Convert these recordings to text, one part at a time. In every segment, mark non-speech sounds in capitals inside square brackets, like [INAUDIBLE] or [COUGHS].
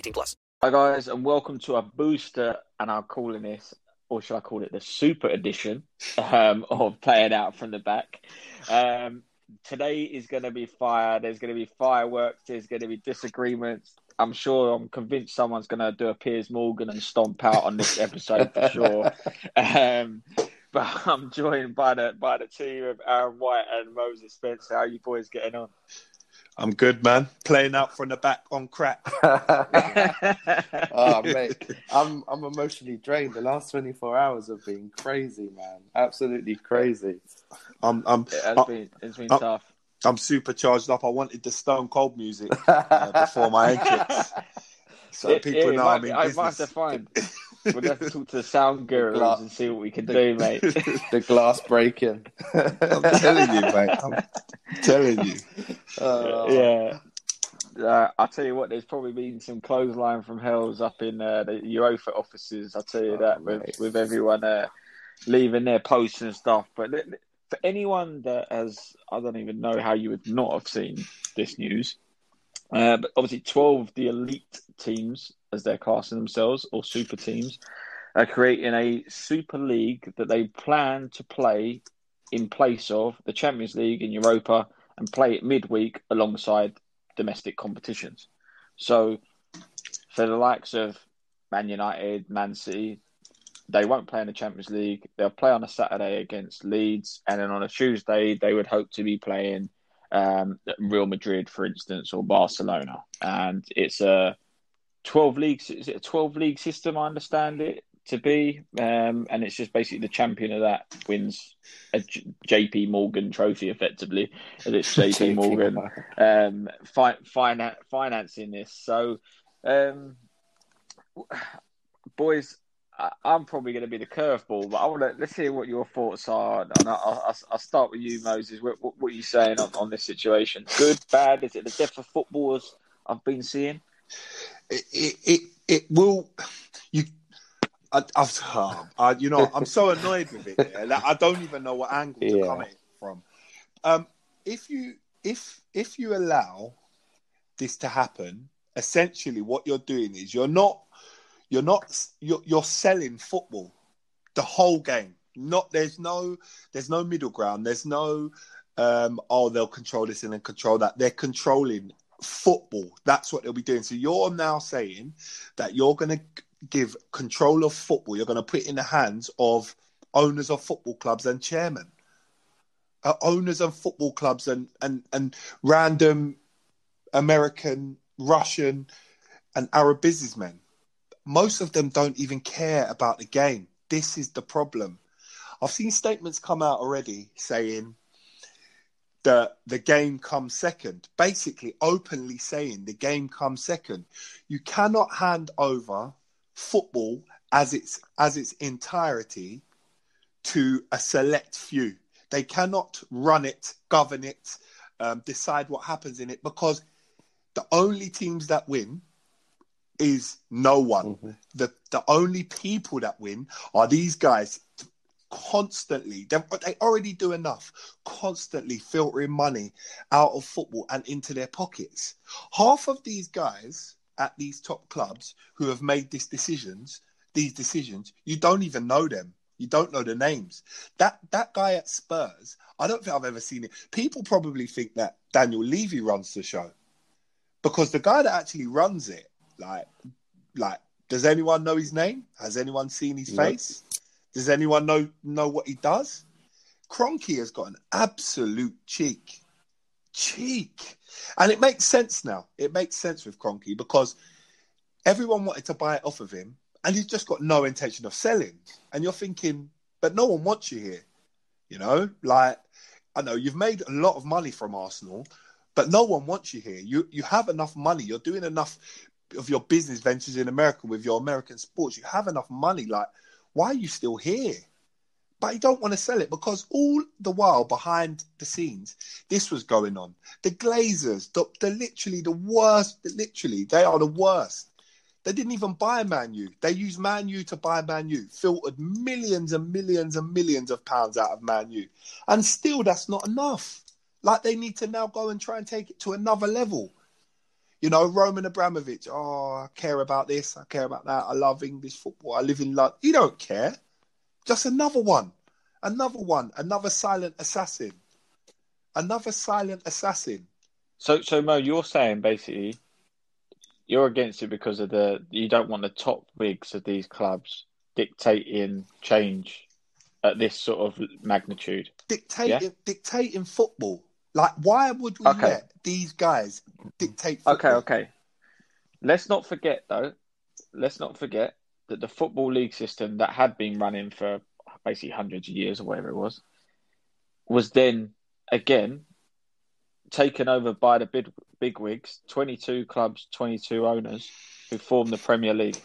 18 plus. Hi guys, and welcome to a booster, and I'm calling this, or should I call it the super edition um, [LAUGHS] of playing out from the back. Um, today is going to be fire. There's going to be fireworks. There's going to be disagreements. I'm sure. I'm convinced someone's going to do a Piers Morgan and stomp out on this episode for sure. [LAUGHS] Um, but [LAUGHS] I'm joined by the by the team of Aaron White and Moses Spencer. How are you boys getting on? I'm good, man. Playing out from the back on crack. oh [LAUGHS] [LAUGHS] mate, I'm I'm emotionally drained. The last 24 hours have been crazy, man. Absolutely crazy. I'm I'm It has I- been it's been uh, tough. I'm super charged up. I wanted the Stone Cold music uh, [LAUGHS] before my entrance, so It- people it know might I'm be- in I might have business. to find. [LAUGHS] We'll going to talk to the sound gurus Gla- and see what we can the- do, [LAUGHS] mate. The glass breaking. [LAUGHS] I'm telling you, mate. I'm telling you. Uh, yeah. Uh, I'll tell you what, there's probably been some clothesline from Hells up in uh, the UEFA offices. I'll tell you Oh, that, mate. with, with everyone uh, leaving their posts and stuff. But th- th- for anyone that has, I don't even know how you would not have seen this news. Uh, but obviously, 12 of the elite teams, as they're classing themselves, or super teams, are creating a super league that they plan to play in place of the Champions League in Europa and play it midweek alongside domestic competitions. So, for the likes of Man United, Man City, they won't play in the Champions League. They'll play on a Saturday against Leeds, and then on a Tuesday they would hope to be playing um, Real Madrid, for instance, or Barcelona. And it's a twelve leagues. Is it a twelve league system? I understand it to be, um, and it's just basically the champion of that wins a J- JP Morgan trophy, effectively, and it's [LAUGHS] JP Morgan um, fi- finan- financing this. So, um, boys, I- I'm probably going to be the curveball, but I want to let's hear what your thoughts are. And I- I'll, I'll, start with you, Moses. What, what, what are you saying on, on this situation? Good, bad? Is it the death of football as I've been seeing? It it it, it will you. I, I've, oh, I, you know, I'm so annoyed with it. Yeah, that I don't even know what angle to Yeah. come at it from. Um, if you if if you allow this to happen, essentially what you're doing is you're not you're not you're, you're selling football the whole game. Not there's no there's no middle ground. There's no um, oh they'll control this and then control that. They're controlling football. That's what they'll be doing. So you're now saying that you're going to give control of football. You're going to put it in the hands of owners of football clubs and chairmen, uh, owners of football clubs and and and random American, Russian, and Arab businessmen. Most of them don't even care about the game. This is the problem. I've seen statements come out already saying that the game comes second, basically openly saying the game comes second. You cannot hand over football as its as its entirety to a select few. They cannot run it, govern it, um, decide what happens in it because The only teams that win is no one. Mhm. The the only people that win are these guys constantly. They they already do enough, constantly filtering money out of football and into their pockets. Half of these guys at these top clubs who have made these decisions, these decisions, you don't even know them. You don't know the names. That that guy at Spurs, I don't think I've ever seen it. People probably think that Daniel Levy runs the show because the guy that actually runs it, like, like, does anyone know his name? Has anyone seen his No. face? Does anyone know know what he does? Kroenke has got an absolute cheek, cheek, and it makes sense now. It makes sense with Kroenke because everyone wanted to buy it off of him, and he's just got no intention of selling. And you're thinking, but no one wants you here. You know, like I know you've made a lot of money from Arsenal, but no one wants you here. You you have enough money. You're doing enough of your business ventures in America with your American sports. You have enough money. Like, why are you still here? But you don't want to sell it because all the while behind the scenes, this was going on. The Glazers, the, the literally the worst. Literally, they are the worst. They didn't even buy Man U. They used Man U to buy Man U, filtered millions and millions and millions of pounds out of Man U. And still, that's not enough. Like, they need to now go and try and take it to another level. You know, Roman Abramovich, oh, I care about this, I care about that, I love English football, I live in London. You don't care. Just another one. Another one. Another silent assassin. Another silent assassin. So, so Mo, you're saying basically you're against it because of the you don't want the top wigs of these clubs dictating change at this sort of magnitude. Dictating dictating football. Like why would we Okay. let these guys dictate football? Okay, okay. Let's not forget though. Let's not forget that the football league system that had been running for basically hundreds of years or whatever it was was then again taken over by the big big wigs, twenty two clubs, twenty two owners who formed the Premier League.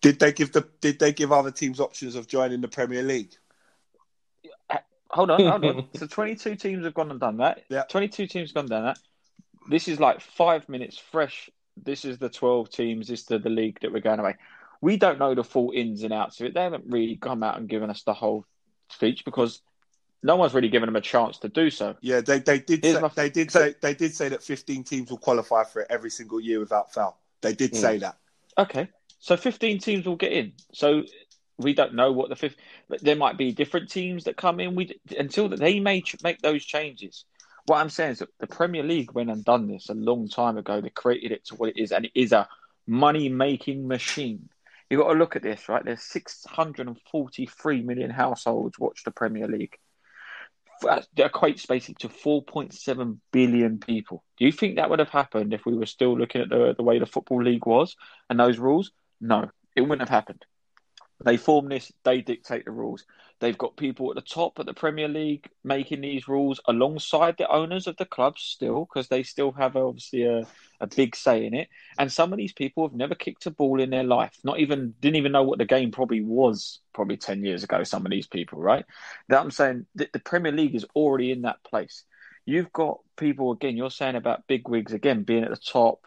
Did they give the did they give other teams options of joining the Premier League? Hold on, hold on. [LAUGHS] So 22 teams have gone and done that. Yeah. 22 teams have gone and done that. This is like five minutes fresh. This is the 12 teams. This is the, the league that we're going away. We don't know the full ins and outs of it. They haven't really come out and given us the whole speech because no one's really given them a chance to do so. Yeah, they they did say, my- they did so- say they did say that 15 teams will qualify for it every single year without foul. They did Hmm. say that. Okay, so 15 teams will get in. So we don't know what the fifth, there might be different teams that come in. We until they may make those changes. What I'm saying is that the Premier League went and done this a long time ago. They created it to what it is, and it is a money making machine. You've got to look at this, right? There's 643 million households watch the Premier League. That equates basically to 4.7 billion people. Do you think that would have happened if we were still looking at the, the way the Football League was and those rules? No, it wouldn't have happened. They form this, they dictate the rules. They've got people at the top at the Premier League making these rules alongside the owners of the clubs still, because they still have obviously a, a big say in it. And some of these people have never kicked a ball in their life, not even didn't even know what the game probably was probably 10 years ago, some of these people, right? That I'm saying that the Premier League is already in that place. You've got people again, you're saying about big wigs again being at the top,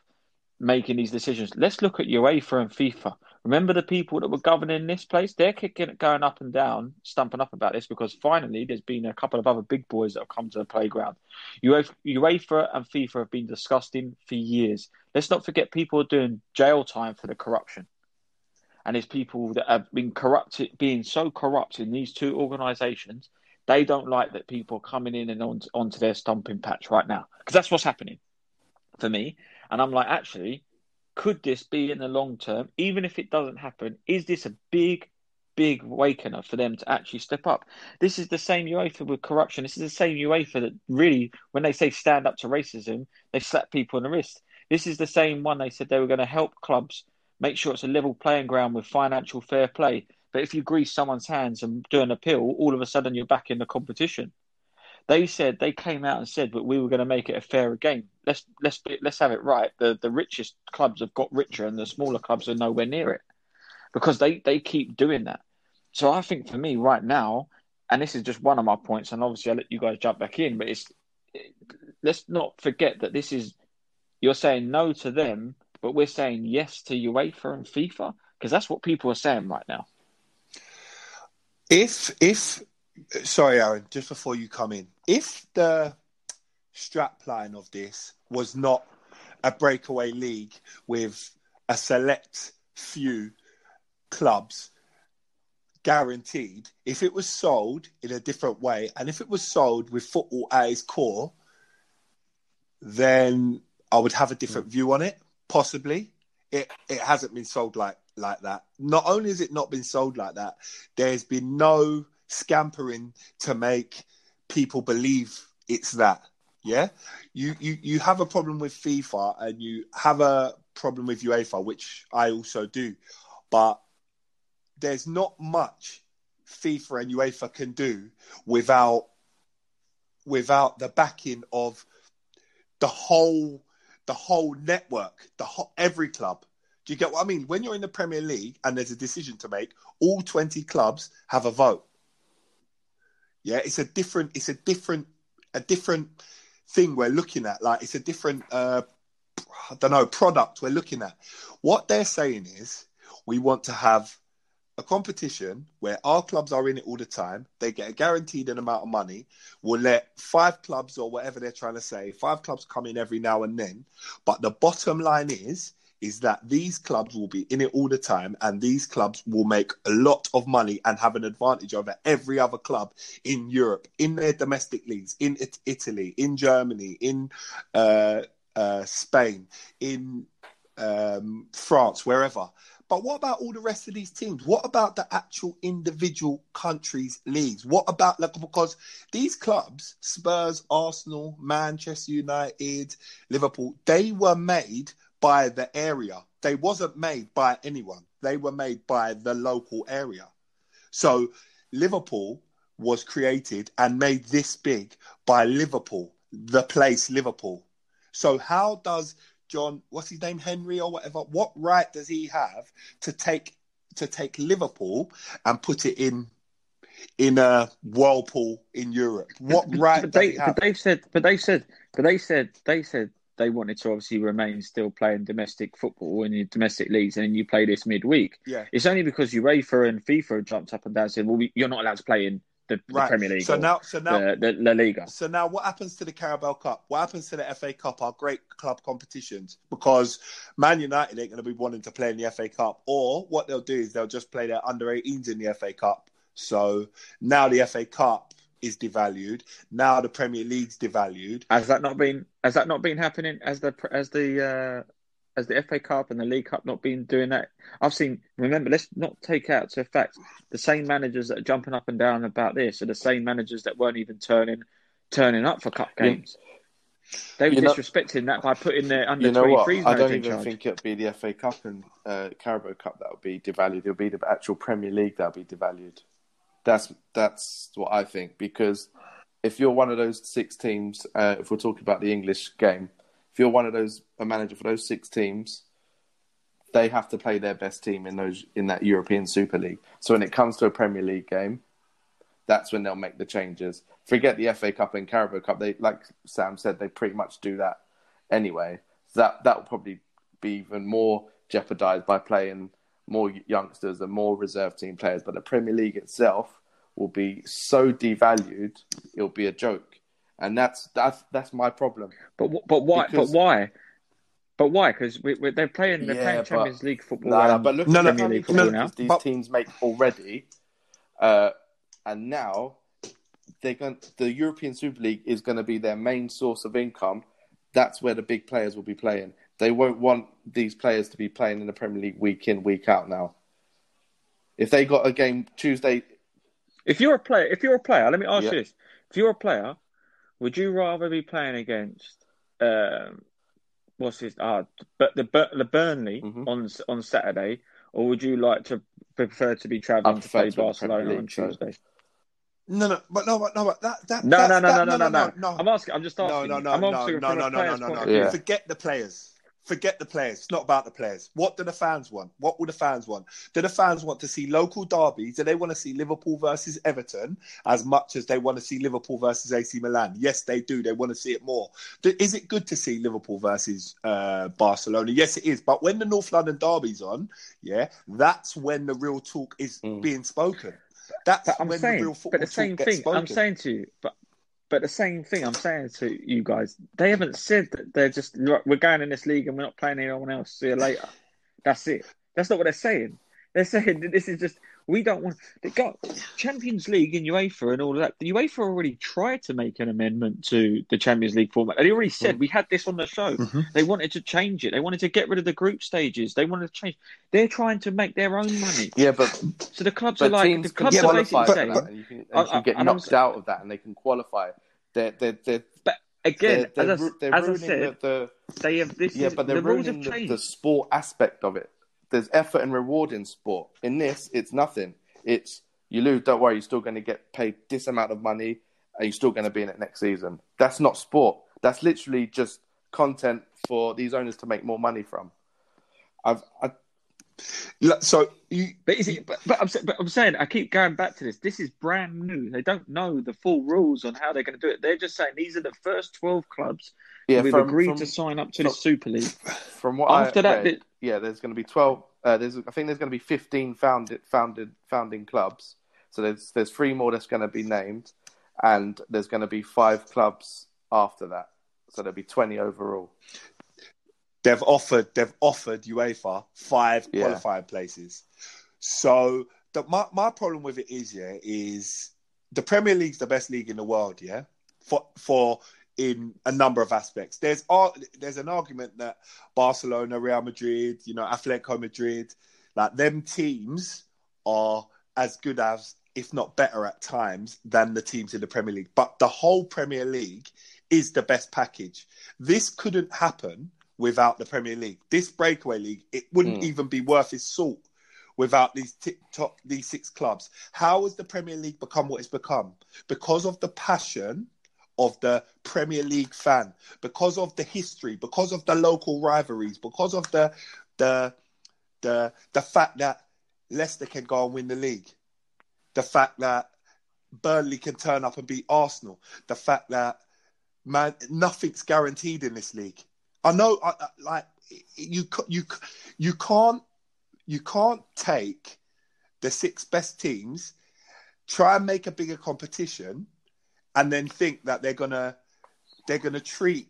making these decisions. Let's look at UEFA and FIFA. Remember the people that were governing this place? They're kicking, going up and down, stumping up about this because finally there's been a couple of other big boys that have come to the playground. UEFA, and FIFA have been disgusting for years. Let's not forget people are doing jail time for the corruption. And there's people that have been corrupted, being so corrupt in these two organisations, they don't like that people are coming in and on, onto their stomping patch right now. Because that's what's happening for me. And I'm like, actually, could this be in the long term, even if it doesn't happen, is this a big, big wakener for them to actually step up? This is the same UEFA with corruption. This is the same UEFA that really, when they say stand up to racism, they slap people in the wrist. This is the same one they said they were going to help clubs make sure it's a level playing ground with financial fair play. But if you grease someone's hands and do an appeal, all of a sudden you're back in the competition. They said they came out and said, "But we were going to make it a fairer game. Let's let's let's have it right. The the richest clubs have got richer, and the smaller clubs are nowhere near it because they they keep doing that. So I think for me right now, and this is just one of my points, and obviously I'll let you guys jump back in, but it's let's not forget that this is you're saying no to them, but we're saying yes to UEFA and FIFA because that's what people are saying right now. If if sorry, Aaron, just before you come in, if the strapline of this was not a breakaway league with a select few clubs guaranteed, if it was sold in a different way, and if it was sold with football at its core, then I would have a different mm. view on it. Possibly, it it hasn't been sold like like that. Not only has it not been sold like that, there's been no scampering to make people believe it's that. Yeah, you you you have a problem with FIFA and you have a problem with UEFA, which I also do, but there's not much FIFA and UEFA can do without without the backing of the whole the whole network, the whole, every club. Do you get what I mean? When you're in the Premier League and there's a decision to make, all 20 clubs have a vote. Yeah, it's a different it's a different a different thing we're looking at. Like it's a different uh I don't know, product we're looking at. What they're saying is we want to have a competition where our clubs are in it all the time. They get a guaranteed amount of money. We'll let five clubs or whatever they're trying to say, five clubs come in every now and then. But the bottom line is, is that these clubs will be in it all the time and these clubs will make a lot of money and have an advantage over every other club in Europe, in their domestic leagues, in it- Italy, in Germany, in uh, uh, Spain, in um, France, wherever. But what about all the rest of these teams? What about the actual individual countries' leagues? What about like because these clubs, Spurs, Arsenal, Manchester United, Liverpool, they were made by the area. They wasn't made by anyone. They were made by the local area. So Liverpool was created and made this big by Liverpool, the place Liverpool. So how does John, what's his name, Henry or whatever? What right does he have to take to take Liverpool and put it in in a whirlpool in Europe? What right But they, but they said, but they said, but they said, they said they wanted to obviously remain still playing domestic football in the domestic leagues, and then you play this midweek. Yeah. It's only because UEFA and FIFA jumped up and down and said, "Well, we, you're not allowed to play in the, the Premier League So now, so now, the, the La Liga." So now, what happens to the Carabao Cup? What happens to the FA Cup? Our great club competitions, because Man United ain't going to be wanting to play in the FA Cup, or what they'll do is they'll just play their under 18s in the FA Cup. So now the FA Cup is devalued. Now the Premier League's devalued. Has that not been has that not been happening as the as the uh, as the FA Cup and the League Cup not been doing that? I've seen. Remember, let's not take out to effect the same managers that are jumping up and down about this are the same managers that weren't even turning turning up for cup games. They were You know- disrespecting that by putting their under You know twenty what? I don't even charge. think it'll be the FA Cup and uh, Carabao Cup that will be devalued. It'll be the actual Premier League that'll be devalued. That's that's what I think because if you're one of those six teams, uh, if we're talking about the English game, if you're one of those a manager for those six teams, they have to play their best team in those in that European Super League. So when it comes to a Premier League game, that's when they'll make the changes. Forget the FA Cup and Carabao Cup. They, like Sam said, they pretty much do that anyway. So that that will probably be even more jeopardized by playing more youngsters and more reserve team players. But the Premier League itself will be so devalued, it'll be a joke, and that's that's that's my problem. But but why? Because- But why? But why? Because we, we, they're playing they're Yeah, playing but- Champions League football. Nah, nah, but look No, at no, the Premier League no, football no, now. these But- teams make already, uh, and now they're going. The European Super League is going to be their main source of income. That's where the big players will be playing. They won't want these players to be playing in the Premier League week in week out now. If they got a game Tuesday, If you're a player, if you're a player, let me ask Yeah. you this: If you're a player, would you rather be playing against um, what's his uh, but the the Burnley Mhm. on on Saturday, or would you like to prefer to be travelling to play to be in the Barcelona Premier on League, so- Tuesday? No, no, but no, but no, but that that No, no, that's- no, that- no, no, no, no. no. I'm asking. I'm just No, asking. no, you. no, I'm no, asking no, from no, a no, player's no, point no. of view. Yeah. Forget the players. Forget the players. It's not about the players. What do the fans want? What will the fans want? Do the fans want to see local derbies? Do they want to see Liverpool versus Everton as much as they want to see Liverpool versus AC Milan? Yes, they do. They want to see it more. Is it good to see Liverpool versus uh, Barcelona? Yes, it is. But when the North London derby's on, yeah, that's when the real talk is being spoken. That's But I'm when saying, the real but football the same thing spoken. I'm saying to you, but but the same thing I'm saying to you guys, they haven't said that they're just we're going in this league and we're not playing anyone else. See you later. That's it. That's not what they're saying. They're saying that this is just we don't want they got Champions League and UEFA and all of that. The UEFA already tried to make an amendment to the Champions League format. They already said mm-hmm. we had this on the show. Mm-hmm. They wanted to change it. They wanted to get rid of the group stages. They wanted to change. They're trying to make their own money. Yeah, but So the clubs are like the clubs are basically saying. you can, I- get I- I'm knocked out of that, and they can qualify. They're they're they're But again, they're, they're, as, I, they're as I ruining said, the, they have this. yeah, is, but they're the rules have the, the sport aspect of it. There's effort and reward in sport. In this, it's nothing. It's you lose. Don't worry, you're still going to get paid this amount of money, and you're still going to be in it next season. That's not sport. That's literally just content for these owners to make more money from. I've I, Look, So you, But is it? But, but, I'm, but I'm saying I keep going back to this. This is brand new. They don't know the full rules on how they're going to do it. They're just saying these are the first twelve clubs yeah, who've from, agreed from, to sign up to from- the Super League. from what After I that, read, the- yeah, there's going to be twelve. Uh, there's I think there's going to be fifteen founded founded founding clubs. So there's there's three more that's going to be named, and there's going to be five clubs after that. So there'll be twenty overall. they've offered they've offered UEFA five Yeah. qualifying places. So the, my my problem with it is yeah is the Premier League's the best league in the world yeah for for in a number of aspects. There's there's an argument that Barcelona, Real Madrid, you know Atletico Madrid, like them teams are as good as if not better at times than the teams in the Premier League. But the whole Premier League is the best package. This couldn't happen without the Premier League. This breakaway league, it wouldn't mm. even be worth its salt without these t- top these six clubs. How has the Premier League become what it's become? Because of the passion of the Premier League fan, because of the history, because of the local rivalries, because of the the the the fact that Leicester can go and win the league, the fact that Burnley can turn up and beat Arsenal, the fact that man, nothing's guaranteed in this league. I know, I, I- like you, you, you can't, you can't take the six best teams, try and make a bigger competition, and then think that they're gonna, they're gonna treat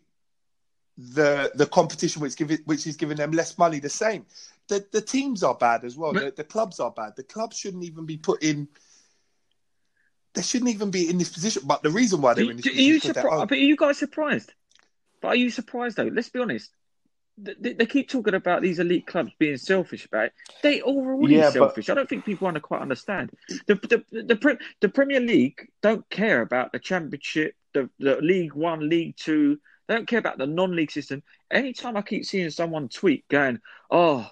the the competition which give which is giving them less money the same. The the teams are bad as well. The, the clubs are bad. The clubs shouldn't even be put in. They shouldn't even be in this position. But the reason why they're in this do- are position you is 'cause they're surprised? But are you guys surprised? But are you surprised though? Let's be honest. They, they- keep talking about these elite clubs being selfish about it. They are already Yeah, but- selfish. I don't think people want to quite understand. The the the, Pre- the Premier League don't care about the Championship, the, the League One, League Two. They don't care about the non-league system. Anytime I keep seeing someone tweet going, "Oh,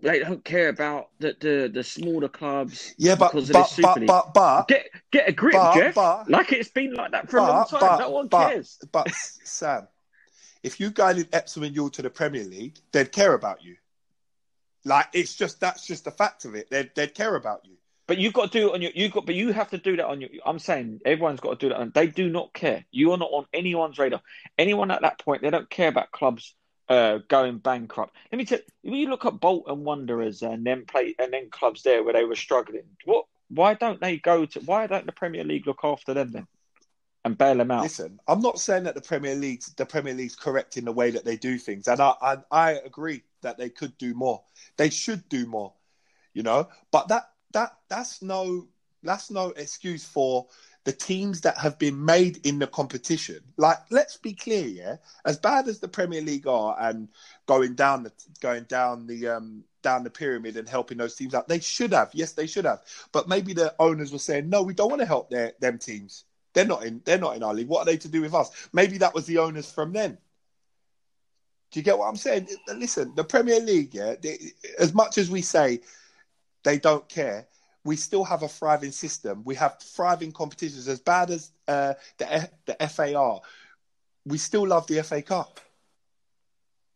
they don't care about the the, the smaller clubs," Yeah, but because of but, this Super but, League. but but Get get a grip, But- Jeff. but- like it's been like that for a long time. no one cares. But Sam, if you guided Epsom and Ewell to the Premier League, they'd care about you. Like it's just that's just the fact of it. They'd they'd care about you. But you've got to do it on your. You got, but you have to do that on your. I'm saying everyone's got to do that. On, they do not care. You are not on anyone's radar. Anyone at that point, they don't care about clubs uh, going bankrupt. Let me tell you. When you look at Bolton Wanderers and then play and then clubs there where they were struggling, what? Why don't they go to? Why don't the Premier League look after them then, and bail them out? Listen, I'm not saying that the Premier League's the Premier League's correct in the way that they do things, and I I, I agree that they could do more. They should do more, you know. But that that that's no that's no excuse for the teams that have been made in the competition. Like, let's be clear, yeah. As bad as the Premier League are and going down the going down the um down the pyramid and helping those teams out, they should have. Yes, they should have. But maybe the owners were saying, no, we don't want to help their them teams. They're not in. They're not in our league. What are they to do with us? Maybe that was the owners from then. Do you get what I'm saying? Listen, the Premier League, yeah. They, as much as we say they don't care, we still have a thriving system. We have thriving competitions. As bad as uh, the the FA are, we still love the FA Cup.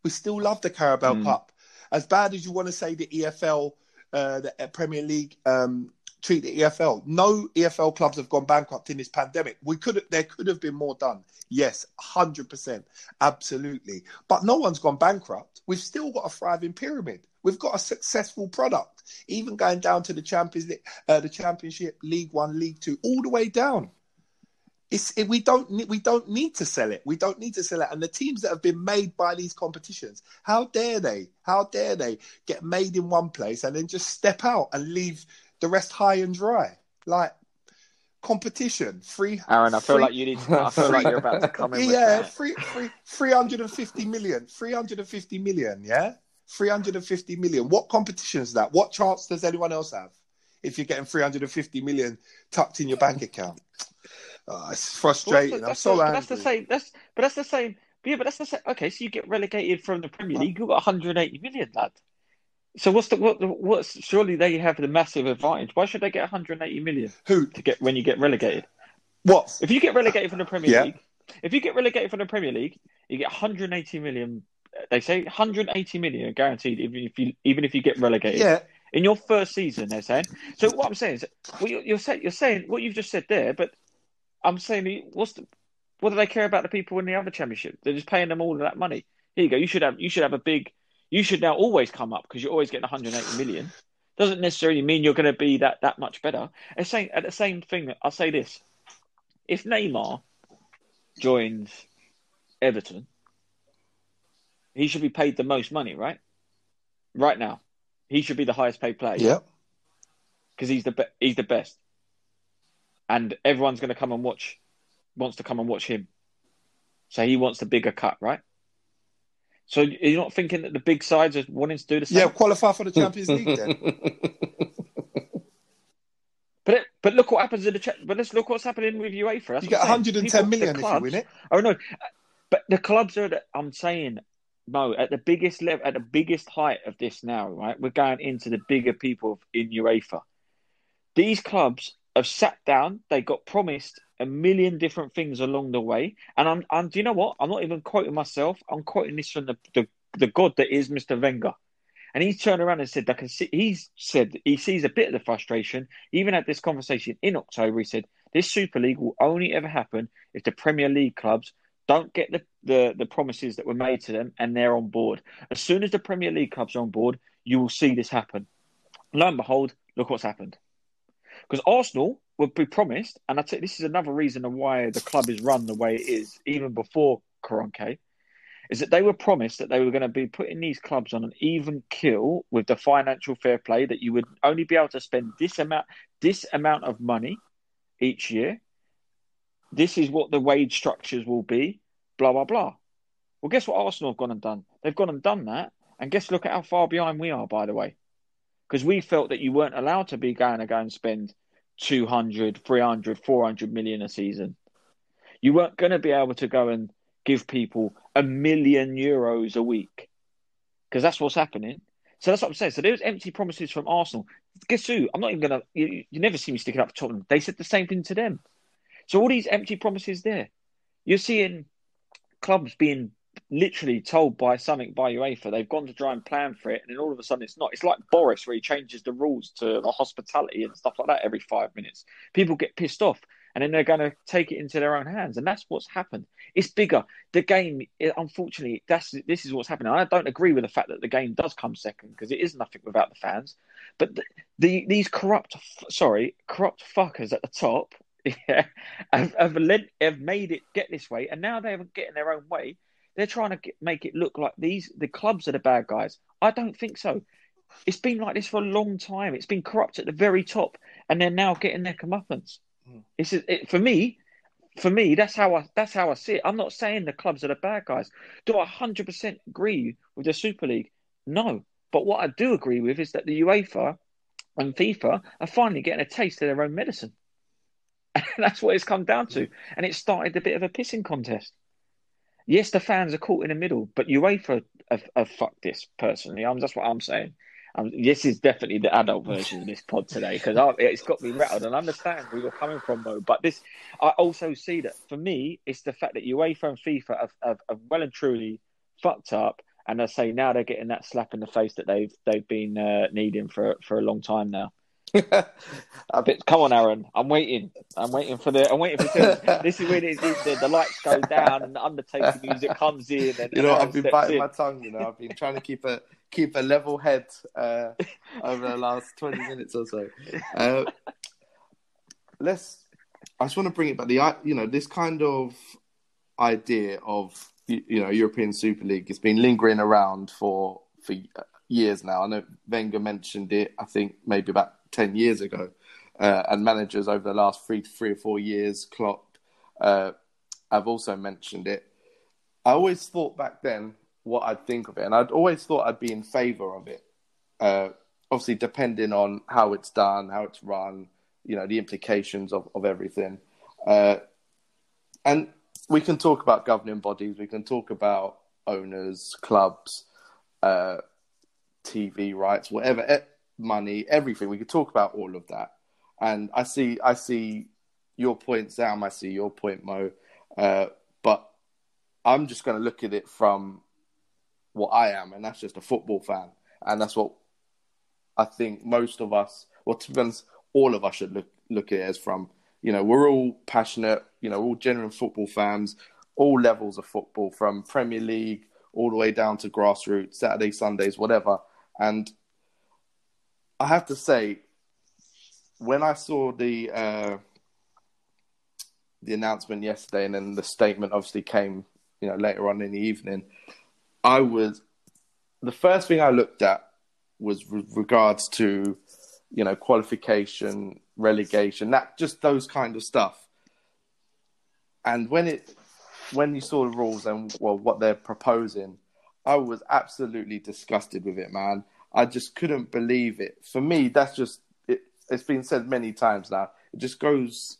We still love the Carabao Mm. Cup. As bad as you want to say the EFL, uh, the Premier League um, treat the EFL. No EFL clubs have gone bankrupt in this pandemic. We could there could have been more done. Yes, hundred percent, absolutely. But no one's gone bankrupt. We've still got a thriving pyramid. We've got a successful product, even going down to the Champions League, uh, the Championship, League One, League Two, all the way down. It's it, we don't need we don't need to sell it. We don't need to sell it. And the teams that have been made by these competitions, how dare they? How dare they get made in one place and then just step out and leave the rest high and dry? Like competition, free. Aaron, I feel free- like you need. To, I feel like you're about to come in. [LAUGHS] with yeah, that. three, three, 350 million. 350 million, yeah? 350 million. What competition is that? What chance does anyone else have if you're getting 350 million tucked in your bank account? Oh, it's frustrating. I'm that's so the, angry. That's the same. That's but that's the same. But yeah, but that's the same. Okay, so you get relegated from the Premier League. You've got 180 million, lad. So what's the what? What's surely they have the massive advantage. Why should they get 180 million Who? to get when you get relegated? What? If you get relegated from the Premier Yeah. League, if you get relegated from the Premier League, you get 180 million. They say 180 million guaranteed, even if you even if you get relegated Yeah, in your first season. They're saying. So what I'm saying is, well, you're, you're saying you're saying what you've just said there, but I'm saying, what's the, what do they care about the people in the other championship? They're just paying them all of that money. Here you go. You should have you should have a big. You should now always come up because you're always getting 180 million. Doesn't necessarily mean you're going to be that that much better. It's saying at the same thing. I'll say this: if Neymar joins Everton, he should be paid the most money, right? Right now, he should be the highest paid player yeah. because he's the be- he's the best, and everyone's going to come and watch, wants to come and watch him. So he wants the bigger cut, right? So you're not thinking that the big sides are wanting to do the same. Yeah, qualify for the [LAUGHS] Champions League then. But it, but look what happens in the chat. But let's look what's happening with UEFA. That's You get I'm 110 People- the million if you win it. Oh no, but the clubs are. The, I'm saying, Mo, at the biggest level, at the biggest height of this now, right? We're going into the bigger people in UEFA. These clubs have sat down. They got promised a million different things along the way, and I'm. And do you know what? I'm not even quoting myself. I'm quoting this from the the, the god that is Mr. Wenger. And he's turned around and said, I can see, he's said he sees a bit of the frustration. Even at this conversation in October. He said, this Super League will only ever happen if the Premier League clubs don't get the, the, the promises that were made to them and they're on board. As soon as the Premier League clubs are on board, you will see this happen. Lo and behold, look what's happened. Because Arsenal would be promised, and I tell this is another reason of why the club is run the way it is, even before Kroenke is that they were promised that they were going to be putting these clubs on an even kill with the financial fair play that you would only be able to spend this amount this amount of money each year. This is what the wage structures will be, blah blah blah. Well, guess what Arsenal have gone and done? They've gone and done that, and guess look at how far behind we are, by the way. Because we felt that you weren't allowed to be going to go and spend 200, 300, 400 million a season. You weren't going to be able to go and give people a million euros a week because that's what's happening. So that's what I'm saying. So there's empty promises from Arsenal. Guess who? I'm not even gonna. You, you never see me sticking up for Tottenham. They said the same thing to them. So all these empty promises there, you're seeing clubs being literally told by something by UEFA they've gone to try and plan for it, and then all of a sudden it's not. It's like Boris where he changes the rules to the hospitality and stuff like that every five minutes. People get pissed off, and then they're going to take it into their own hands, and that's what's happened. It's bigger. The game, it, unfortunately, that's this is what's happening. I don't agree with the fact that the game does come second because it is nothing without the fans. But the, the these corrupt, sorry, corrupt fuckers at the top, [LAUGHS] yeah, have have, have made it get this way, and now they're getting their own way. They're trying to get, make it look like these the clubs are the bad guys. I don't think so. It's been like this for a long time. It's been corrupt at the very top, and they're now getting their comeuppance. Hmm. It's it, for me. For me, that's how I that's how I see it. I'm not saying the clubs are the bad guys. Do I 100% agree with the Super League? No. But what I do agree with is that the UEFA and FIFA are finally getting a taste of their own medicine. And [LAUGHS] that's what it's come down to. Hmm. And it started a bit of a pissing contest. Yes, the fans are caught in the middle, but UEFA have, have fucked this personally. I'm, that's what I'm saying. Um, this is definitely the adult version of this pod today because it's got me rattled and I understand where you're coming from, though. But this, I also see that for me, it's the fact that UEFA and FIFA have, have, have well and truly fucked up And I say now they're getting that slap in the face that they've they've been uh, needing for for a long time now. [LAUGHS] a bit. Come on, Aaron. I'm waiting. I'm waiting for the. I'm waiting for the, [LAUGHS] this is when it, the, the lights go down and the Undertaker music comes in. And You know, Aaron I've been biting in. my tongue. You know, I've been trying to keep a keep a level head uh, over the last twenty minutes or so. Uh, let's. I just want to bring it back. The you know this kind of idea of you you know European Super League has been lingering around for for years now. I know Wenger mentioned it. I think maybe about ten years ago, uh, and managers over the last three three or four years, Klopp, uh, have also mentioned it. I always thought back then what I'd think of it, and I'd always thought I'd be in favour of it. Uh, obviously, depending on how it's done, how it's run, you know, the implications of, of everything. Uh, and we can talk about governing bodies, we can talk about owners, clubs, uh, TV rights, whatever, money, everything. We could talk about all of that. And I see, I see your point, Sam. I see your point, Mo. Uh, but I'm just going to look at it from what I am, and that's just a football fan, and that's what I think most of us, well, to be honest, all of us should look look at it as from. You know, we're all passionate. You know, all genuine football fans, all levels of football, from Premier League all the way down to grassroots, Saturday, Sundays, whatever. And I have to say, when I saw the uh, the announcement yesterday, and then the statement obviously came, you know, later on in the evening, I was the first thing I looked at was with regards to, you know, qualification, relegation, that just those kind of stuff. And when it when you saw the rules and well what they're proposing, I was absolutely disgusted with it, man. I just couldn't believe it. For me, that's just it, it's been said many times now. It just goes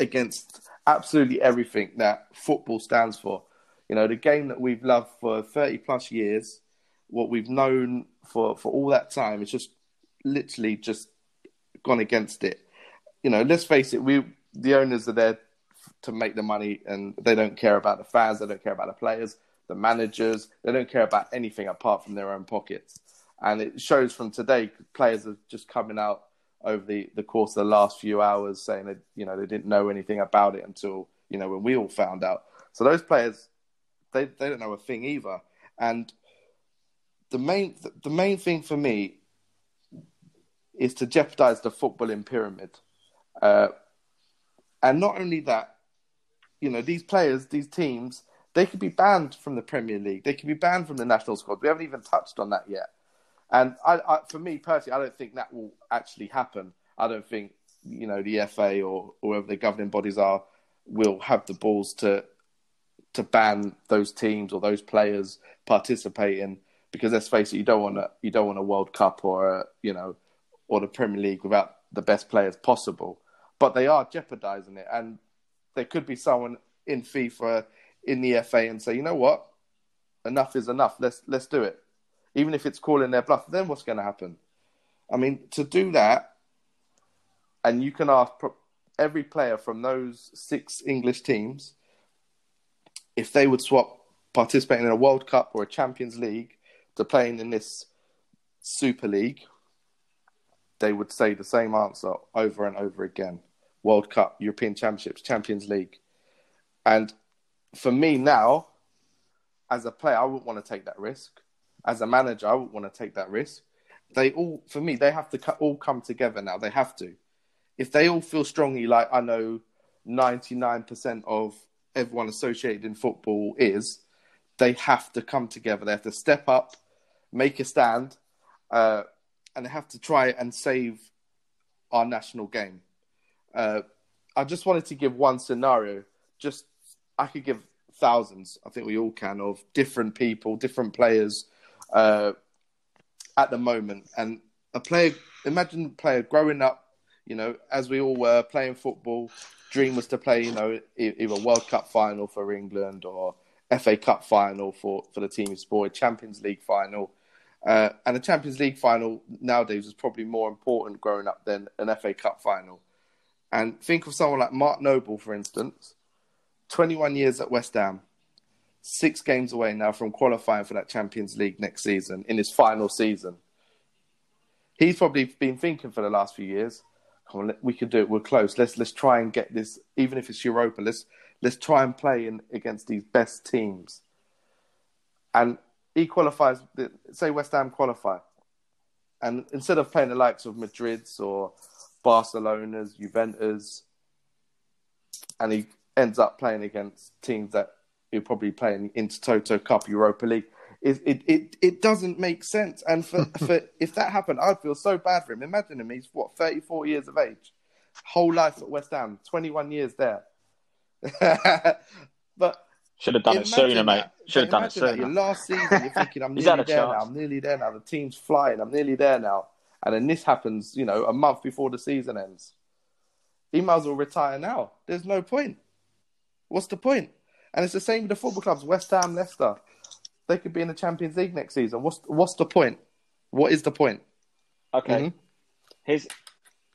against absolutely everything that football stands for. You know, the game that we've loved for 30 plus years, what we've known for, for all that time, it's just literally just gone against it. You know, let's face it, we the owners are there to make the money and they don't care about the fans, they don't care about the players, the managers, they don't care about anything apart from their own pockets. And it shows from today, players are just coming out over the, the course of the last few hours saying that, you know, they didn't know anything about it until, you know, when we all found out. So those players, they, they don't know a thing either. And the main, the main thing for me is to jeopardize the footballing pyramid. Uh, and not only that, you know, these players, these teams, they could be banned from the Premier League. They could be banned from the national squad. We haven't even touched on that yet. And I, I, for me personally, I don't think that will actually happen. I don't think you know the FA or, or whoever the governing bodies are will have the balls to to ban those teams or those players participating because let's face it, you don't want a you don't want a World Cup or a, you know or the Premier League without the best players possible. But they are jeopardising it, and there could be someone in FIFA in the FA and say, you know what, enough is enough. Let's let's do it, even if it's calling their bluff. Then what's going to happen? I mean, to do that, and you can ask every player from those six English teams if they would swap participating in a World Cup or a Champions League to playing in this Super League, they would say the same answer over and over again. World Cup, European Championships, Champions League. And for me now, as a player, I wouldn't want to take that risk. As a manager, I wouldn't want to take that risk. They all, for me, they have to all come together now. They have to. If they all feel strongly, like I know 99% of everyone associated in football is, they have to come together. They have to step up, make a stand, uh, and they have to try and save our national game. Uh, I just wanted to give one scenario. Just I could give thousands. I think we all can of different people, different players uh, at the moment. And a player, imagine a player growing up. You know, as we all were playing football, dream was to play. You know, either World Cup final for England or FA Cup final for for the team sport, Champions League final. Uh, and a Champions League final nowadays is probably more important growing up than an FA Cup final. And think of someone like Mark Noble, for instance, 21 years at West Ham, six games away now from qualifying for that Champions League next season in his final season. He's probably been thinking for the last few years, come on, we can do it. We're close. Let's let's try and get this, even if it's Europa. Let's let's try and play in against these best teams. And he qualifies. Say West Ham qualify, and instead of playing the likes of Madrid's or Barcelona's, Juventus, and he ends up playing against teams that he'll probably play in Intertoto Cup, Europa League. It, it, it, it doesn't make sense. And for, [LAUGHS] for if that happened, I'd feel so bad for him. Imagine him, he's what, 34 years of age, whole life at West Ham, 21 years there. [LAUGHS] but Should have done it imagine sooner, mate. Should have done it sooner. Your last season, you're thinking, I'm [LAUGHS] nearly had a there now. I'm nearly there now. The team's flying. I'm nearly there now. And then this happens, you know, a month before the season ends. He might as well retire now. There's no point. What's the point? And it's the same with the football clubs, West Ham, Leicester. They could be in the Champions League next season. What's what's the point? What is the point? Okay. Mhm. Here's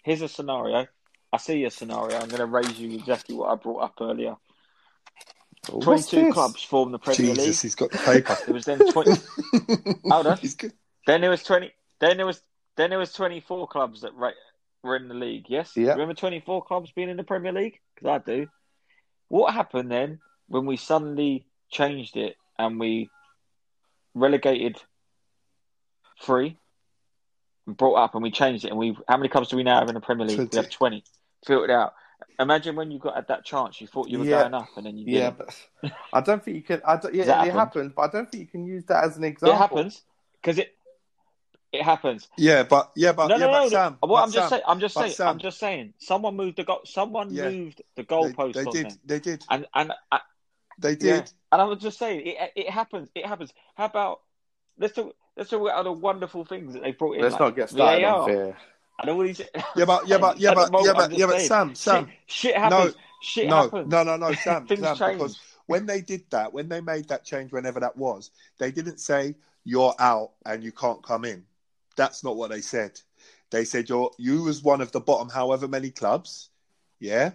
here's a scenario. I see your scenario. I'm going to raise you exactly what I brought up earlier. What's 22 clubs formed the Premier Jesus, League. he's got the paper. It was then 20. [LAUGHS] Hold on. Then there was 20. Then there was then there was 24 clubs that ra- were in the league. Yes. Yeah. Remember 24 clubs being in the Premier League? Because I do. What happened then when we suddenly changed it and we relegated three and brought up and we changed it and we how many clubs do we now have in the Premier League? We have 20. Filtered out. Imagine when you got at that chance, you thought you were Yeah. going up and then you Yeah, didn't. but I don't think you can. I don't, yeah, it happened. happens, but I don't think you can use that as an example. It happens because it it happens. Yeah, but yeah, but no, yeah, no, no. Sam. What I'm just saying, I'm just saying, Sam, I'm just saying. Someone moved the goal. Someone Yeah. moved the goalpost. they on did. them. They did. And and uh, They did. yeah. And I was just saying, it it happens. It happens. How about let's talk. Let's talk about the wonderful things that they brought in. Let's like not get started VAR on fear. And all these. Yeah, but yeah, [LAUGHS] but yeah, but moment, yeah, but yeah, but saying, yeah, but Sam, shit- Sam. Shit happens. Shit no, happens. no, no, no, [LAUGHS] Sam, Things Sam, change. because when they did that, when they made that change, whenever that was, they didn't say you're out and you can't come in. That's not what they said. They said you're you was one of the bottom, however many clubs, yeah.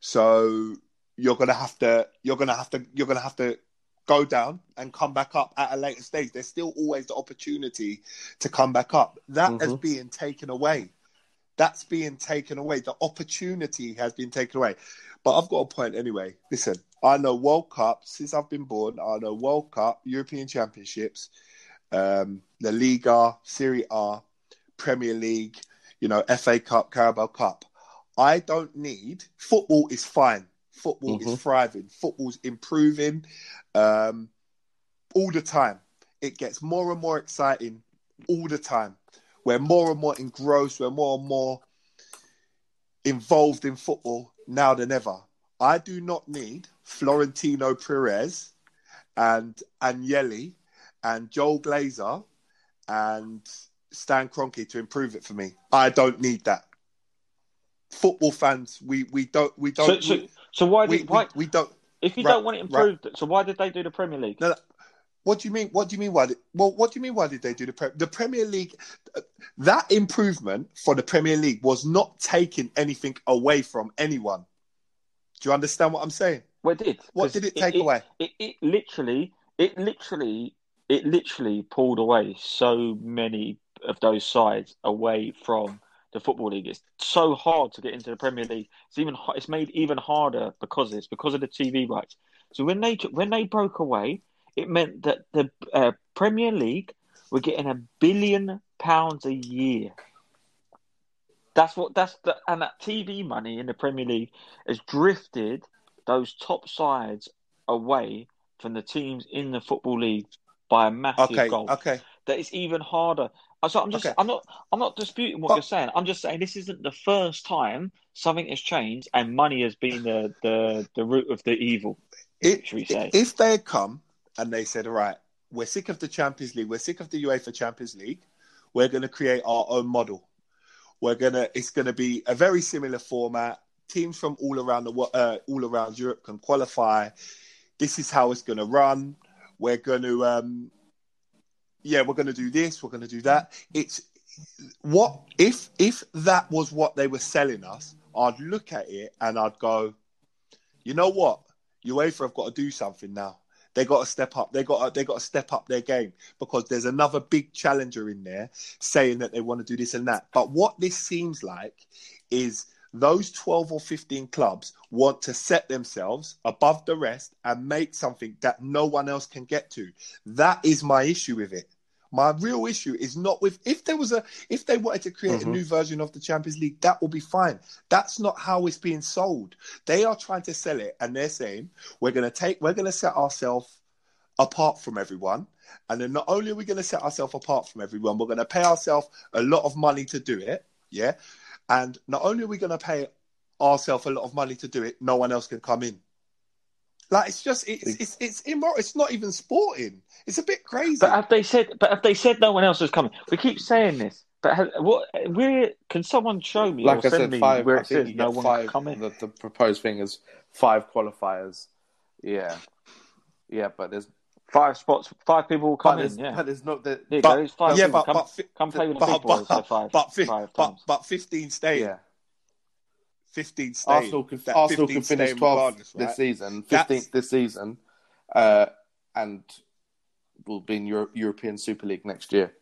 So you're gonna have to, you're gonna have to, you're gonna have to go down and come back up at a later stage. There's still always the opportunity to come back up. That is Mhm. being taken away. That's being taken away. The opportunity has been taken away. But I've got a point anyway. Listen, I know World Cup since I've been born. I know World Cup, European Championships, um, La Liga, Serie A, Premier League, you know, FA Cup, Carabao Cup. I don't need football is fine. Football Mhm. is thriving. Football's improving um, all the time. It gets more and more exciting all the time. We're more and more engrossed. We're more and more involved in football now than ever. I do not need Florentino Perez and Agnelli and Joel Glazer and Stan Kroenke to improve it for me. I don't need that. Football fans, we we don't we don't so, we, so why we, did why we, we don't. if you right, don't want it improved? So why did they do the Premier League? No. What do you mean? What do you mean? Why? Did, well, what do you mean? Why did they do the pre- the Premier League? uh, That improvement for the Premier League was not taking anything away from anyone. Do you understand what I'm saying? Well, it did. What did it take away? It, it literally, it literally, it literally pulled away so many of those sides away from the football league. It's so hard to get into the Premier League. It's even it's made even harder because of this, because of the TV rights. So when they when they broke away, it meant that the uh, Premier League were getting a billion pounds a year. That's what that's the and that TV money in the Premier League has drifted those top sides away from the teams in the football league by a massive Okay, goal. okay. That it's even harder. So I'm just Okay. I'm not I'm not disputing what But- you're saying. I'm just saying this isn't the first time something has changed and money has been the the, the root of the evil. It, Should we say? if they had come and they said, "All right, we're sick of the Champions League, we're sick of the UEFA Champions League, we're going to create our own model. We're gonna, it's going to be a very similar format. Teams from all around the uh, all around Europe can qualify. This is how it's going to run. We're going to, um, yeah, we're going to do this. We're going to do mm. that. It's what if if that was what they were selling us? I'd look at it and I'd go, you know what? UEFA have got to do something now. They got to step up. They got to, they got to step up their game because there's another big challenger in there saying that they want to do this and that. But what this seems like is those 12 or 15 clubs want to set themselves above the rest and make something that no one else can get to. That is my issue with it. My real issue is not with if there was a if they wanted to create Mm-hmm. a new version of the Champions League, that will be fine. That's not how it's being sold. They are trying to sell it and they're saying we're gonna take we're gonna set ourselves apart from everyone. And then not only are we going to set ourselves apart from everyone, we're going to pay ourselves a lot of money to do it. Yeah. And not only are we going to pay ourselves a lot of money to do it, no one else can come in. Like it's just it's it's it's immoral. It's not even sporting. It's a bit crazy. But have they said? But have they said no one else is coming? We keep saying this, but have, what? Where can someone show me? Like or I send said, me five. where I it think says no one five. can come in. The, the proposed thing is five qualifiers. Yeah, yeah, but there's Five spots, five people will come there's, in. Yeah, but there's not that. There but, five yeah, people. but come, but, come play with the but, big boys but, for five, but, fi- five but, but fifteen stay. Yeah, Fifteen stay. Arsenal can That Arsenal 15 can finish staying 12th regardless, this right? season, That's- this season, uh, and will be in Euro- European Super League next year.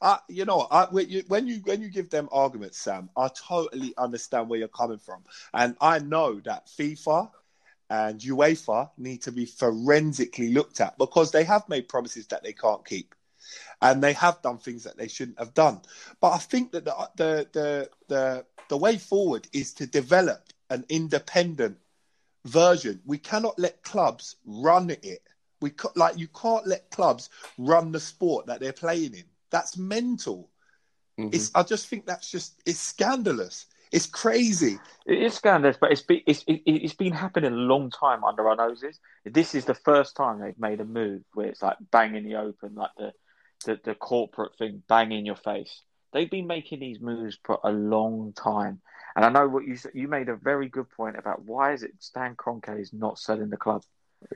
I, you know, I, when you when you when you give them arguments, Sam, I totally understand where you're coming from, and I know that FIFA and UEFA need to be forensically looked at because they have made promises that they can't keep, and they have done things that they shouldn't have done. But I think that the the the the, the way forward is to develop an independent version. We cannot let clubs run it. We ca- like you can't let clubs run the sport that they're playing in. That's mental. Mm-hmm. It's I just think that's just it's scandalous. It's crazy. It is scandalous, but it's been it's it, it's been happening a long time under our noses. This is the first time they've made a move where it's like bang in the open, like the the, the corporate thing, bang in your face. They've been making these moves for a long time, and I know what you. You made a very good point about why is it Stan Kroenke is not selling the club,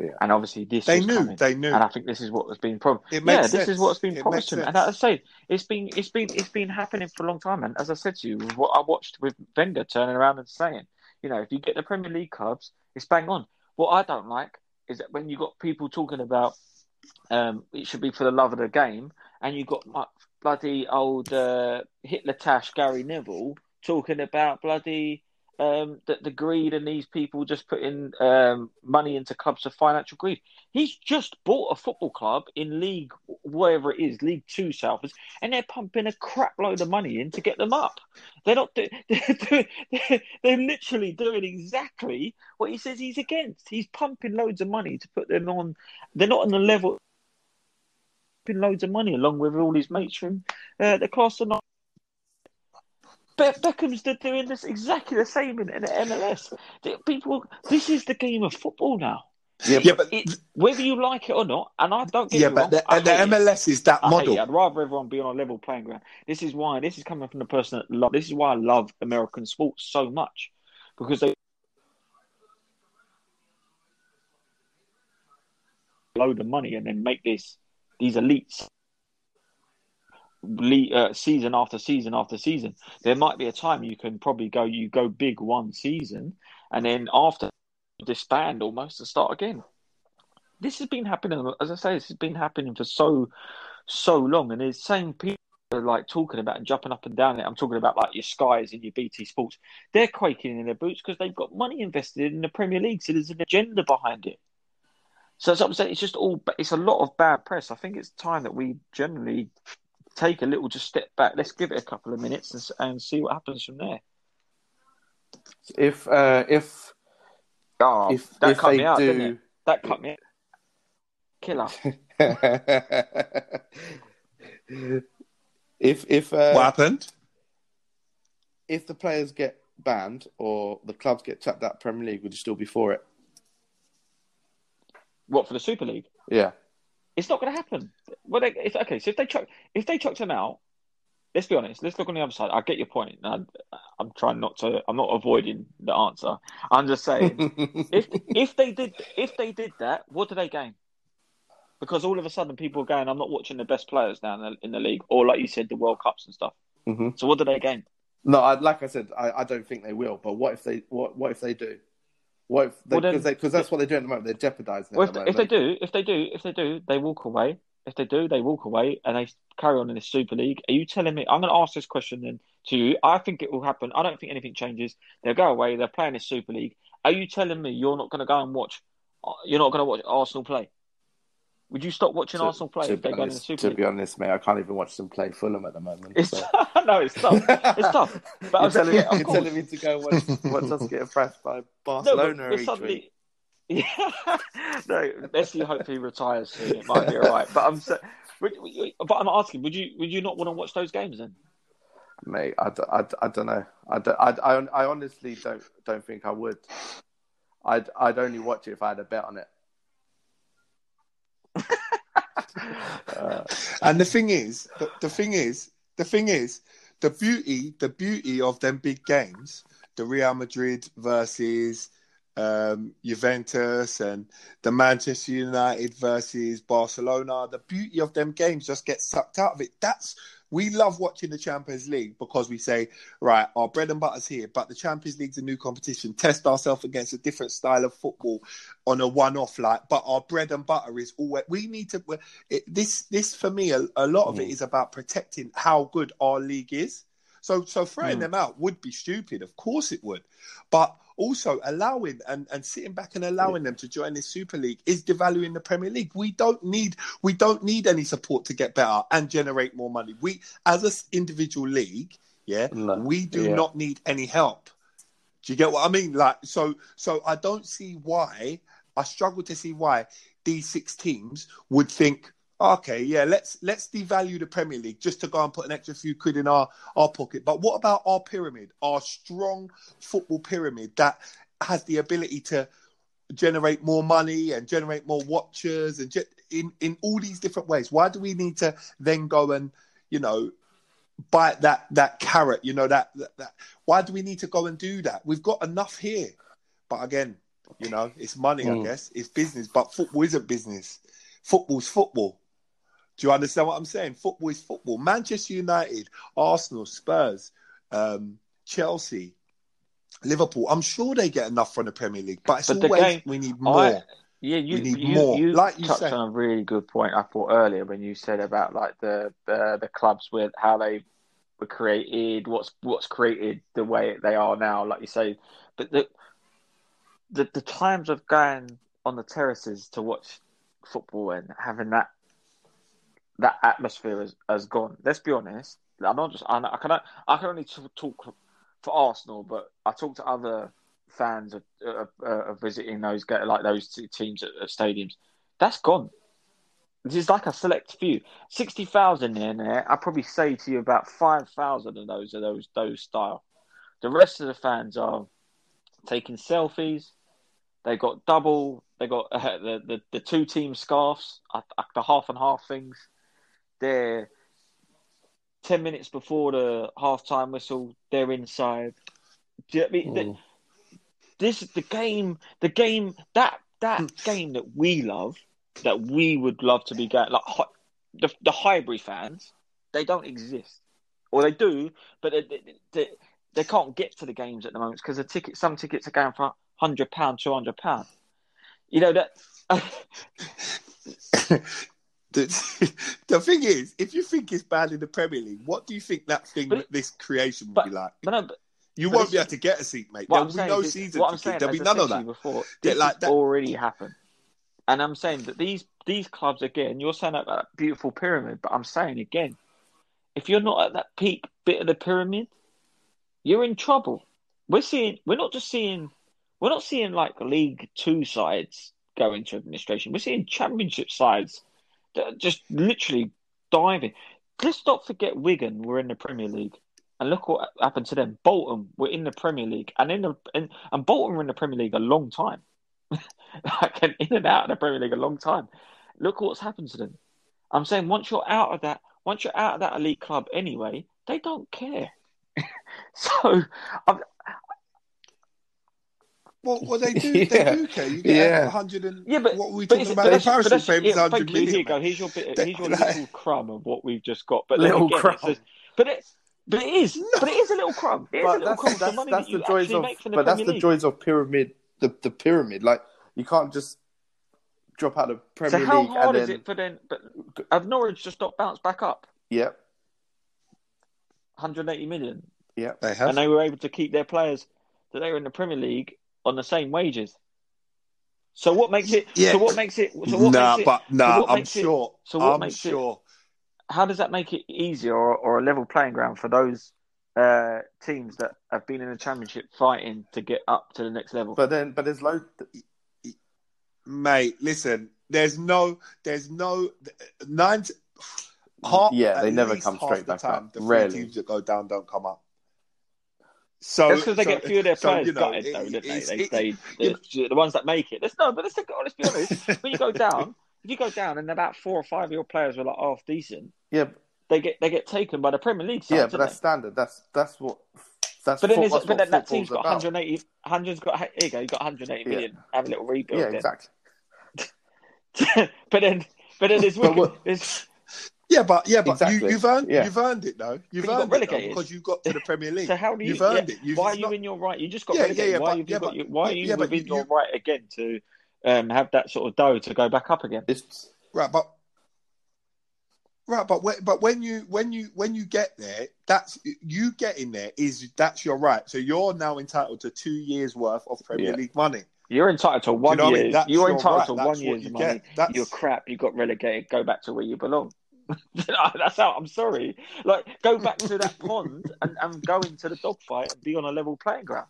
Yeah. and obviously this They knew, coming. they knew. and I think this is what has been promised. Yeah, makes this is what's been It promised to him, and as I say, it's been it's been it's been happening for a long time. And as I said to you, what I watched with Wenger turning around and saying, you know, if you get the Premier League clubs, it's bang on. What I don't like is that when you got people talking about um, it should be for the love of the game, and you got like, bloody old uh, Hitler Tash Gary Neville talking about bloody um, the, the greed and these people just putting um, money into clubs for financial greed. He's just bought a football club in League, wherever it is, League Two South, and they're pumping a crap load of money in to get them up. They're not. Do, they're, doing, they're, they're literally doing exactly what he says he's against. He's pumping loads of money to put them on. They're not on the level. Pumping loads of money along with all his mates from uh, the class of. Be- Beckham's doing this exactly the same in, in the MLS. People, this is the game of football now. Yeah, Yeah, but It, whether you like it or not, and I don't get yeah, me but wrong, the, and the. MLS is that I model. I'd rather everyone be on a level playing ground. This is why. This is coming from the person that love. This is why I love American sports so much because they load of money and then make this these elites le- uh, season after season after season. There might be a time you can probably go you go big one season and then after disband almost to start again. This has been happening, as I say, this has been happening for so so long, and there's same people are like talking about and jumping up and down it. I'm talking about like your Skies and your BT Sports. They're quaking in their boots because they've got money invested in the Premier League, so there's an agenda behind it. So as I'm saying, it's just all it's a lot of bad press. I think it's time that we generally take a little just step back. Let's give it a couple of minutes and, and see what happens from there. if uh, if Oh, if that if cut they me out, didn't do it? That cut me out. Killer. [LAUGHS] if if uh, What happened? if the players get banned or the clubs get tapped out Premier League, would you still be for it? What for the Super League? Yeah. It's not going to happen. Well, they, if, okay, so if they chuck if they chucked them out, let's be honest. Let's look on the other side. I get your point. I, I'm trying not to. I'm not avoiding the answer. I'm just saying, [LAUGHS] if if they did if they did that, what do they gain? Because all of a sudden, people are going. I'm not watching the best players now in the, in the league, or like you said, the World Cups and stuff. hmm So what do they gain? No, I, like I said, I, I don't think they will. But what if they what what if they do? What if Well, because because that's what they're doing at the moment. They're jeopardising it Well, if, the if they do, if they do, if they do, they walk away. If they do, they walk away and they carry on in the Super League. Are you telling me? I'm going to ask this question then to you. I think it will happen. I don't think anything changes. They'll go away. They're playing the Super League. Are you telling me you're not going to go and watch? Uh, you're not going to watch Arsenal play? Would you stop watching To- Arsenal play if they go in the Super to League? be honest, mate, I can't even watch them play Fulham at the moment. It's so. [LAUGHS] no, it's tough. It's tough. [LAUGHS] But you're I'm telling, yeah, of you're telling me to go watch, watch us get impressed by [LAUGHS] Barcelona each suddenly, week. yeah, no. Messi hopefully retires soon. It might be all right. But I'm, would- but I'm asking, would you would you not want to watch those games then? Mate, I don't know. I I honestly don't don't think I would. I'd I'd only watch it if I had a bet on it. Uh, [LAUGHS] And the thing is, the, the thing is, the thing is, the beauty, the beauty of them big games, the Real Madrid versus um, Juventus and the Manchester United versus Barcelona, the beauty of them games just gets sucked out of it. That's we love watching the Champions League because we say, right, our bread and butter's here, but the Champions League's a new competition. Test ourselves against a different style of football on a one-off, like. But our bread and butter is always we need to. It, this, this for me, a, a lot of it is about protecting how good our league is. So, so throwing Mm. them out would be stupid. Of course, it would. But also allowing and, and sitting back and allowing them to join this Super League is devaluing the Premier League. We don't need we don't need any support to get better and generate more money. We as an individual league, yeah, No. we do Yeah. not need any help. Do you get what I mean? Like so so I don't see why I struggle to see why these six teams would think okay, yeah, let's let's devalue the Premier League just to go and put an extra few quid in our our pocket. But what about our pyramid, our strong football pyramid that has the ability to generate more money and generate more watchers and ge- in in all these different ways? Why do we need to then go and you know bite that that carrot? You know that that, that why do we need to go and do that? We've got enough here. But again, you know, it's money, I Mm. guess. It's business, but football isn't business. Football's football. Do you understand what I'm saying? Football is football. Manchester United, Arsenal, Spurs, um, Chelsea, Liverpool. I'm sure they get enough from the Premier League, but it's But the always game- we need more. I, yeah, you We need you, more. you Like you touched said. on a really good point. I thought earlier when you said about like the the, the clubs with how they were created, what's what's created the way they are now. Like you say, but the the the times of going on the terraces to watch football and having that that atmosphere has, has gone. Let's be honest. I'm not just. I, I can I can only talk for Arsenal, but I talk to other fans of, of, of visiting those ga- like those two teams at, at stadiums. That's gone. This is like a select few, sixty thousand in there. I probably say to you about five thousand of those are those those style. The rest of the fans are taking selfies. They got double. They got uh, [LAUGHS] the, the the two team scarves, uh, the half and half things. They're ten minutes before the half time whistle. They're inside. Do you know what I mean? The- mm. this the game. The game that that hmm. game that we love, that we would love to be going like the the Highbury fans. They don't exist, or they do, but they, they, they, they can't get to the games at the moment because the ticket. Some tickets are going for hundred pound, two hundred pound. You know that. [LAUGHS] [LAUGHS] the, [LAUGHS] the thing is, if you think it's bad in the Premier League, what do you think that thing, But- this creation would but- be like? but no, but You won't be able to get a seat, mate. There'll be no is- season what I'm saying, There'll be none of that. Before, this like that- already happened, and I'm saying that these these clubs again. You're saying about that beautiful pyramid, but I'm saying again, if you're not at that peak bit of the pyramid, you're in trouble. We're seeing. We're not just seeing. We're not seeing like League Two sides go into administration. We're seeing Championship sides Uh, just literally diving. Let's not forget Wigan were in the Premier League. And look what happened to them. Bolton were in the Premier League, and in the in, and Bolton were in the Premier League a long time, [LAUGHS] like and in and out of the Premier League a long time. Look what's happened to them. I'm saying once you're out of that, once you're out of that elite club anyway, they don't care. [LAUGHS] so, I'm, Well, well, they do. Yeah. They do care. You get Yeah. hundred and yeah, but what were we but talking about? but The that's- but parachute that's- payments, yeah, hundred. Here you go. Here's your bit. Here's your [LAUGHS] like- little crumb of what we've just got. But Little again, crumb. it's just- but it, but it is. But it is a little crumb. It is a little that's, crumb. of the that's, money that's that you the joys of make from the but that's Premier the joys of pyramid the, the pyramid. Like you can't just drop out of Premier League. So Premier how League hard and is then it for them? But have Norwich just not bounced back up? Yep. 180 million, yeah. They have. and they were able to keep their players that they were in the Premier League on the same wages. So what makes it? Yeah. So what makes it? So what nah, makes it, but so nah, what I'm makes it- sure. so what I'm makes it- sure. how does that make it easier or, or a level playing ground for those uh, teams that have been in the Championship fighting to get up to the next level? But then, but there's low, mate. Listen, there's no, there's no nine. Half, Yeah, they never come straight back time, up. The three Rarely. teams that go down don't come up. So That's because they so- get few of their so, players you know, gutted, it- though, don't they? They, it- they, you the, the ones that make it. Let's no, but let's, let's be honest. [LAUGHS] when you go down, if you go down and about four or five of your players were like half decent, Yeah, they get they get taken by the Premier League. Sides, yeah, but that's they? standard. That's that's what. That's But then, that's but what then that team's got about. 180. 100's got here you go. You got 180 Yeah. million. Have a little rebuild. Yeah, then. exactly. [LAUGHS] but then, but then there's, [LAUGHS] But there's Yeah, but yeah, but Exactly. you, you've earned Yeah. you've earned it though. You've But you got earned it relegated. because you got to the Premier [LAUGHS] League. So how do you? You've earned yeah, it. You've why are you not- in your right? You just got Yeah, relegated. yeah, yeah, why but- you yeah, got but- why are you yeah, within you- your right again to um, have that sort of dough to go back up again? It's Right, but right, but when, but when you when you when you get there, that's you getting there is that's your right. So you're now entitled to two years worth of Premier Yeah. League money. You're entitled to one know what I mean? You're your entitled right. to That's one year's you money. get. That's- You're crap. You got relegated. Go back to where you belong. [LAUGHS] That's how. I'm sorry. Like, go back to that pond and, and go into the dogfight and be on a level playing ground.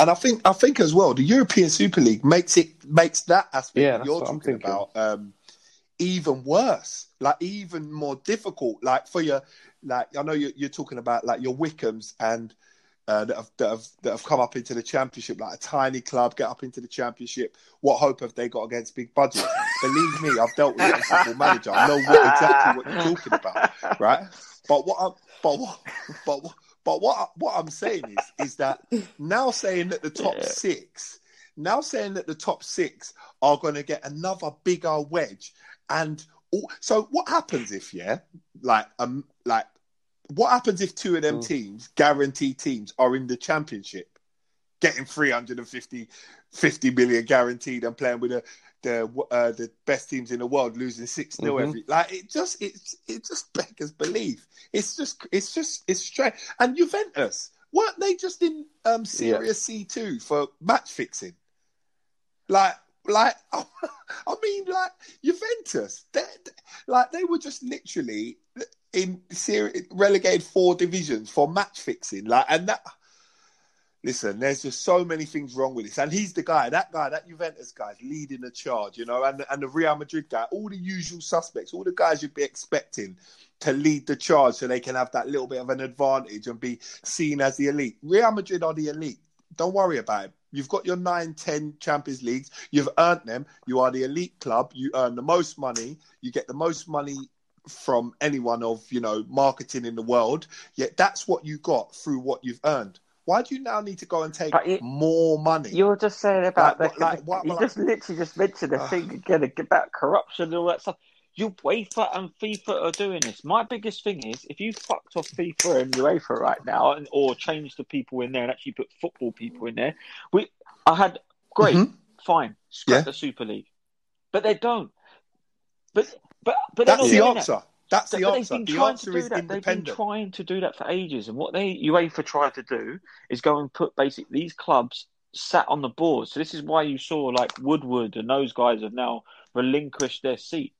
And I think I think as well, the European Super League makes it makes that aspect Yeah, that you're talking about um, even worse, like even more difficult. Like for your, like I know you're, you're talking about like your Wycombes and uh, that have that have that have come up into the Championship, like a tiny club get up into the Championship. What hope have they got against big budgets? Believe me, I've dealt with it a football manager. I know what, exactly what you're talking about, right? But what I'm, but what, but what, but what what I'm saying is is that now saying that the top Yeah. six, now saying that the top six are going to get another bigger wedge, and all, so what happens if yeah, like um, like what happens if two of them Mm. teams, guaranteed teams, are in the championship, getting 350 50 million guaranteed and playing with the the uh, the best teams in the world, losing 6 0 Mhm. every like it just it it just beggars belief. It's just it's just it's strange. And Juventus weren't they just in um Series C two for match fixing? Like like [LAUGHS] I mean like Juventus, they, like they were just literally in seri- relegated four divisions for match fixing. Like, and that. Listen, there's just so many things wrong with this, and he's the guy. That guy, that Juventus guy, is leading the charge, you know, and and the Real Madrid guy, all the usual suspects, all the guys you'd be expecting to lead the charge, so they can have that little bit of an advantage and be seen as the elite. Real Madrid are the elite. Don't worry about it. You've got your nine, ten Champions Leagues. You've earned them. You are the elite club. You earn the most money. You get the most money from anyone of you know marketing in the world. Yet that's what you got through what you've earned. Why do you now need to go and take you- more money? You're just saying about Like, the, like, the- what- you like- just literally just mentioned the Ah. thing again about corruption and all that stuff. You UEFA and FIFA are doing this. My biggest thing is if you fucked off FIFA and UEFA right now, and, or changed the people in there and actually put football people in there, we I had great, Mhm. fine, scrap Yeah. the Super League, but they don't. But but but That's the answer. that. That's the But answer. The answer is that. They've been trying to do that for ages. And what they UEFA tried to do is go and put basically these clubs sat on the board. So this is why you saw like Woodward and those guys have now relinquished their seat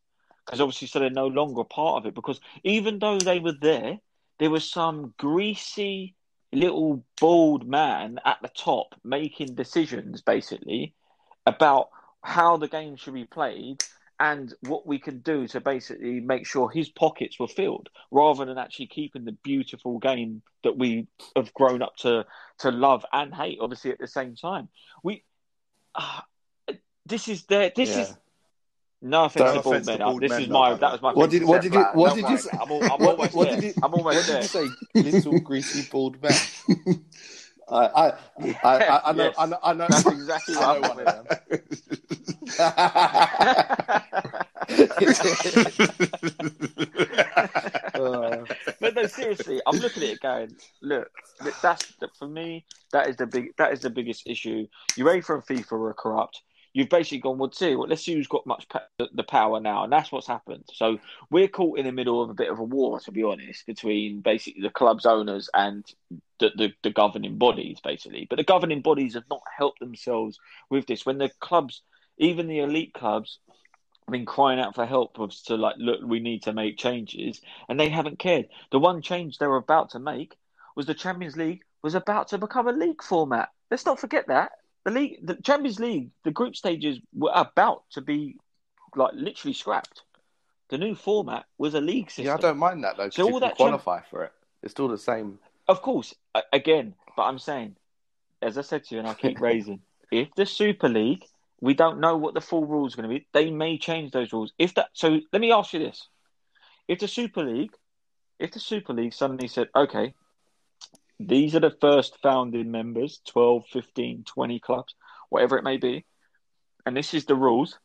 because obviously so they're no longer part of it. Because even though they were there, there was some greasy little bald man at the top making decisions basically about how the game should be played and what we can do to basically make sure his pockets were filled rather than actually keeping the beautiful game that we have grown up to to love and hate obviously at the same time we uh, this is their this Yeah. is no offense to bald men bald this men, is my no, that was my What did- what did you- what did you say? I'm, al- [LAUGHS] I'm almost what there did you- I'm almost What there did you say? Little greasy bald man. [LAUGHS] I, I, I, I, I know, Yes. I know, I know. that's exactly what I I'm know one of them. But no, seriously, I'm looking at it going, look, that's for me. That is the big. That is the biggest issue. UEFA and FIFA are corrupt. You've basically gone, well, see, well, let's see who's got much the power now, and that's what's happened. So we're caught in the middle of a bit of a war, to be honest, between basically the club's owners and the, the, the governing bodies, basically. But the governing bodies have not helped themselves with this. When the clubs, even the elite clubs, have been crying out for help to like, look, we need to make changes, and they haven't cared. The one change they were about to make was the Champions League was about to become a league format. Let's not forget that the league, the Champions League, the group stages were about to be like literally scrapped. The new format was a league system. Yeah, I don't mind that though. So you all can that champ- qualify for it. It's still the same. Of course, again, but I'm saying, as I said to you, and I keep [LAUGHS] raising, if the Super League, we don't know what the full rules are going to be. They may change those rules. If that, so let me ask you this: If the Super League, if the Super League suddenly said, okay, these are the first founding members, 12, 15, 20 clubs, whatever it may be, and this is the rules.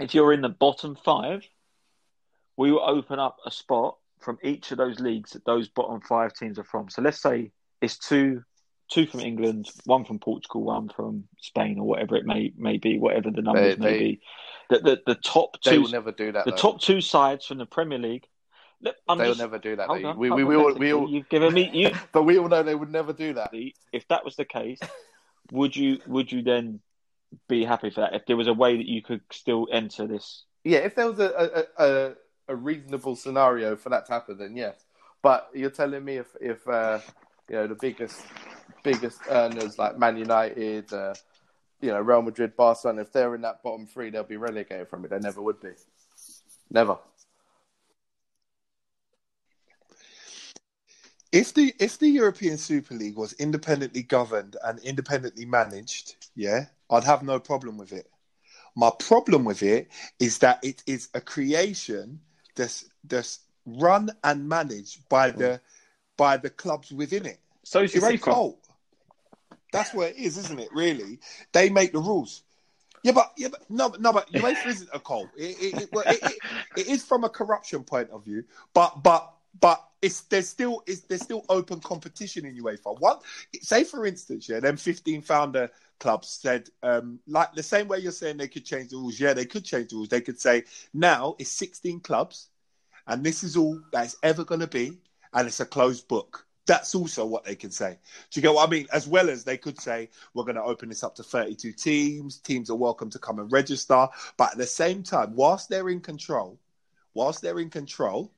If you're in the bottom five, we will open up a spot from each of those leagues that those bottom five teams are from. So let's say it's two two from England, one from Portugal, one from Spain, or whatever it may may be, whatever the numbers They- may they- be. The, the the top They two will never do that. the though. top two sides from the Premier League. Look, I'm They will just, never do that. on, we, we, we, all, we all, You've given me you. [LAUGHS] but we all know they would never do that. If that was the case, would you would you then be happy for that? If there was a way that you could still enter this Yeah, if there was a, a, a, a reasonable scenario for that to happen, then yes. But you're telling me if if uh, you know the biggest biggest earners like Man United, uh, you know Real Madrid, Barcelona, if they're in that bottom three, they'll be relegated from it. They never would be. Never. If the if the European Super League was independently governed and independently managed, yeah, I'd have no problem with it. My problem with it is that it is a creation that's that's run and managed by the by the clubs within it. So is It's cult. That's what it is, isn't it? Really, they make the rules. Yeah, but yeah, but no, no, but UEFA isn't a cult. It, it, it, it, it is from a corruption point of view, but but but it's there's still is there's still open competition in UEFA. One, say for instance, yeah, them 15 founder clubs said um, like the same way you're saying they could change the rules. Yeah, they could change the rules. They could say now it's 16 clubs, and this is all that it's ever going to be, and it's a closed book. That's also what they can say. Do you get what I mean? As well as they could say, we're going to open this up to 32 teams. Teams are welcome to come and register. But at the same time, whilst they're in control, whilst they're in control,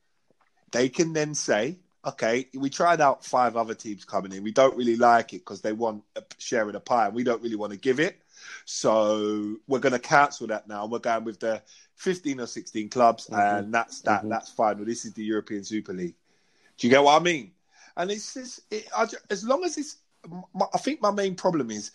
they can then say, okay, we tried out five other teams coming in. We don't really like it because they want a share of the pie and we don't really want to give it. So we're going to cancel that now. We're going with the 15 or 16 clubs and that's that. That's final. This is the European Super League. Do you get what I mean? And it's just, it, I, as long as it's, my, I think my main problem is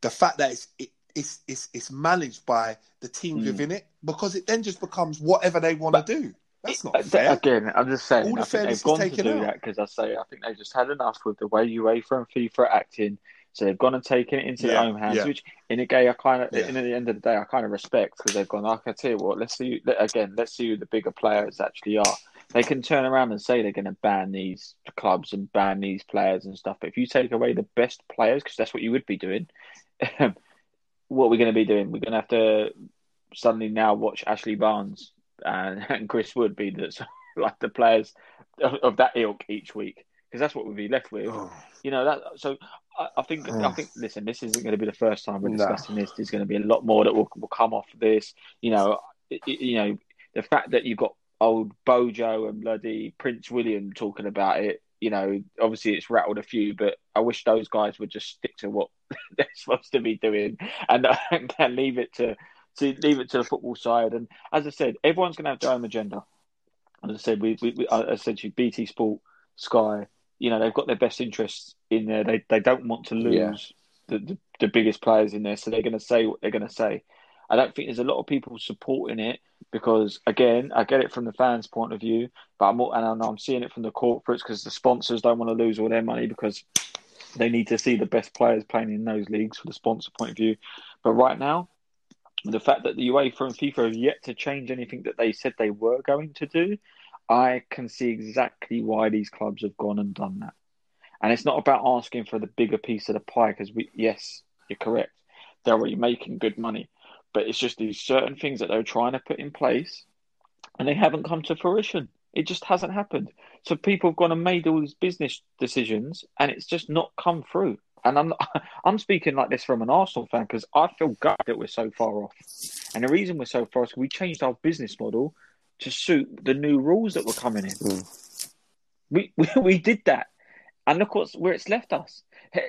the fact that it's it, it's, it's it's managed by the teams Mm. within it because it then just becomes whatever they want to do. That's not fair. Again, I'm just saying. All the I think they've gone to do out. that because I say I think they've just had enough with the way UEFA and FIFA are acting. So they've gone and taken it into Yeah, their own hands, yeah. which in a gay, I kind of, Yeah. in the end of the day, I kind of respect because they've gone. I tell you what, let's see. Again, let's see who the bigger players actually are. They can turn around and say they're going to ban these clubs and ban these players and stuff. But if you take away the best players, because that's what you would be doing, [LAUGHS] what we're going to be doing, we're going to have to suddenly now watch Ashley Barnes and, [LAUGHS] and Chris Wood be the [LAUGHS] like the players of, of that ilk each week because that's what we'll be left with. Oh. You know that. So I, I think I oh. think listen, this isn't going to be the first time we're No. discussing this. There's going to be a lot more that will, will come off of this. You know, i- i- you know the fact that you've got old Bojo and bloody Prince William talking about it. You know, obviously it's rattled a few, but I wish those guys would just stick to what [LAUGHS] they're supposed to be doing and, and leave it to to leave it to the football side. And as I said, everyone's going to have their own agenda. As I said, we, we, we I said to you, BT Sport, Sky, you know, they've got their best interests in there. They they don't want to lose Yeah. the, the the biggest players in there, so they're going to say what they're going to say. I don't think there's a lot of people supporting it because, again, I get it from the fans' point of view, but I'm and I'm seeing it from the corporates because the sponsors don't want to lose all their money because they need to see the best players playing in those leagues from the sponsor point of view. But right now, the fact that the UEFA and FIFA have yet to change anything that they said they were going to do, I can see exactly why these clubs have gone and done that. And it's not about asking for the bigger piece of the pie because we, yes, you're correct. They're already making good money, but it's just these certain things that they're trying to put in place, and they haven't come to fruition. It just hasn't happened. So people have gone and made all these business decisions, and it's just not come through. And I'm [LAUGHS] I'm speaking like this from an Arsenal fan because I feel gutted that we're so far off. And the reason we're so far off is we changed our business model to suit the new rules that were coming in. Hmm. We, [LAUGHS] we we did that, and look what's where it's left us.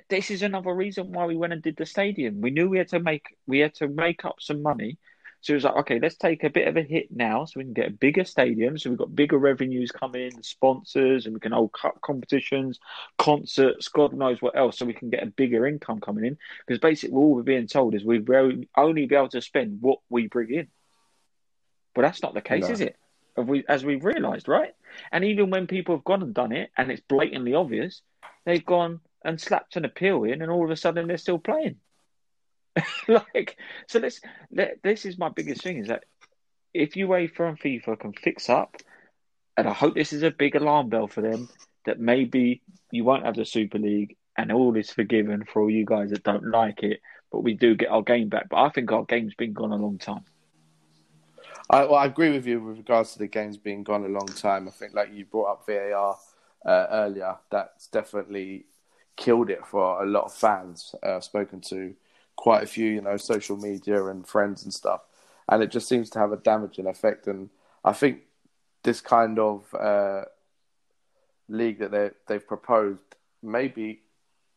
This is another reason why we went and did the stadium. We knew we had to make we had to make up some money. So it was like, okay, let's take a bit of a hit now, so we can get a bigger stadium. So we've got bigger revenues coming in, sponsors, and we can hold cup competitions, concerts, God knows what else, so we can get a bigger income coming in. Because basically, all we're being told is we will only be able to spend what we bring in. But that's not the case, No. is it? Have we, as we've realised, right? And even when people have gone and done it, and it's blatantly obvious, they've gone and slapped an appeal in, and all of a sudden they're still playing. [LAUGHS] like, so this, th- this is my biggest thing: is that if UEFA and FIFA can fix up, and I hope this is a big alarm bell for them, that maybe you won't have the Super League, and all is forgiven for all you guys that don't like it, but we do get our game back. But I think our game's been gone a long time. I, well, I agree with you with regards to the games being gone a long time. I think, like you brought up VAR uh, earlier, that's definitely killed it for a lot of fans. Uh, I've spoken to quite a few, you know, social media and friends and stuff, and it just seems to have a damaging effect. And I think this kind of uh, league that they they've proposed may be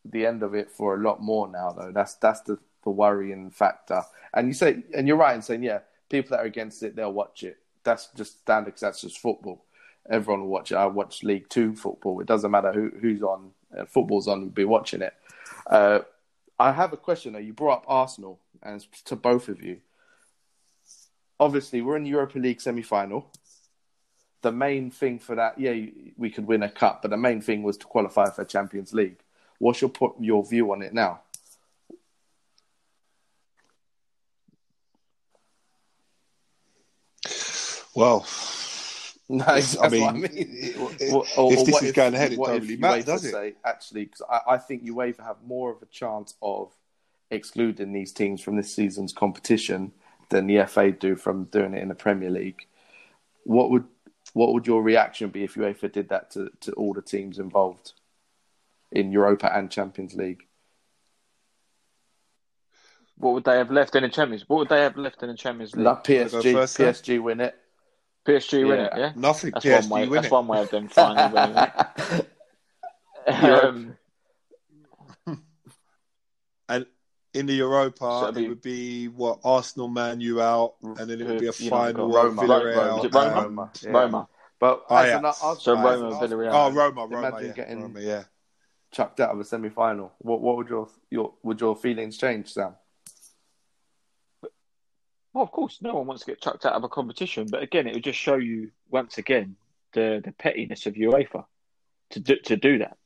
the end of it for a lot more now. Though that's that's the, the worrying factor. And you say, and you're right in saying, yeah, people that are against it, they'll watch it. That's just standard because that's just football. Everyone will watch it. I watch League Two football. It doesn't matter who, who's on. Uh, football's on. We'll be watching it. Uh, I have a question. though. You brought up Arsenal, and to both of you. Obviously, we're in the Europa League semi-final. The main thing for that, yeah, we could win a cup, but the main thing was to qualify for Champions League. What's your put your view on it now? Well, [LAUGHS] No, Yes, that's I mean, what I mean. it- Or- or- if or this what is going ahead, it what don't really matter, does it? Say, actually, because I, I think UEFA have more of a chance of excluding these teams from this season's competition than the FA do from doing it in the Premier League. What would what would your reaction be if UEFA did that to, to all the teams involved in Europa and Champions League? What would they have left in the Champions? What would they have left in the Champions League? Like PSG. PSG win it. PSG win it, Yeah. yeah. Nothing. That's PSG one way. win That's it. one way of them finally winning it. [LAUGHS] Um, [LAUGHS] And in the Europa, So it'd it be- would be what Arsenal, Man U out, and then it would be a You know, final got of Roma. Villarreal. Was it Roma? um, Roma, yeah. Roma. But Oh, as yeah. an, as, So as Roma, an Villarreal. Oh, Roma, Roma, imagine yeah, getting Roma, yeah. chucked out of a semi final. What what would your your would your feelings change, Sam? Well, of course, no one wants to get chucked out of a competition, but again, it would just show you once again the the pettiness of UEFA to do, to do that.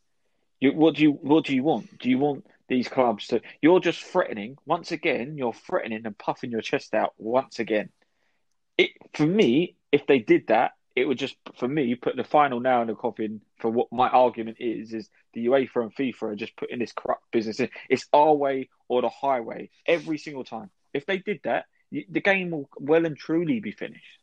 You, what do you what do you want? Do you want these clubs to? You're just threatening once again. You're threatening and puffing your chest out once again. It for me, if they did that, it would just for me put the final nail in the coffin for what my argument is. Is the UEFA and FIFA are just putting this corrupt business in? It's our way or the highway every single time. If they did that, the game will well and truly be finished.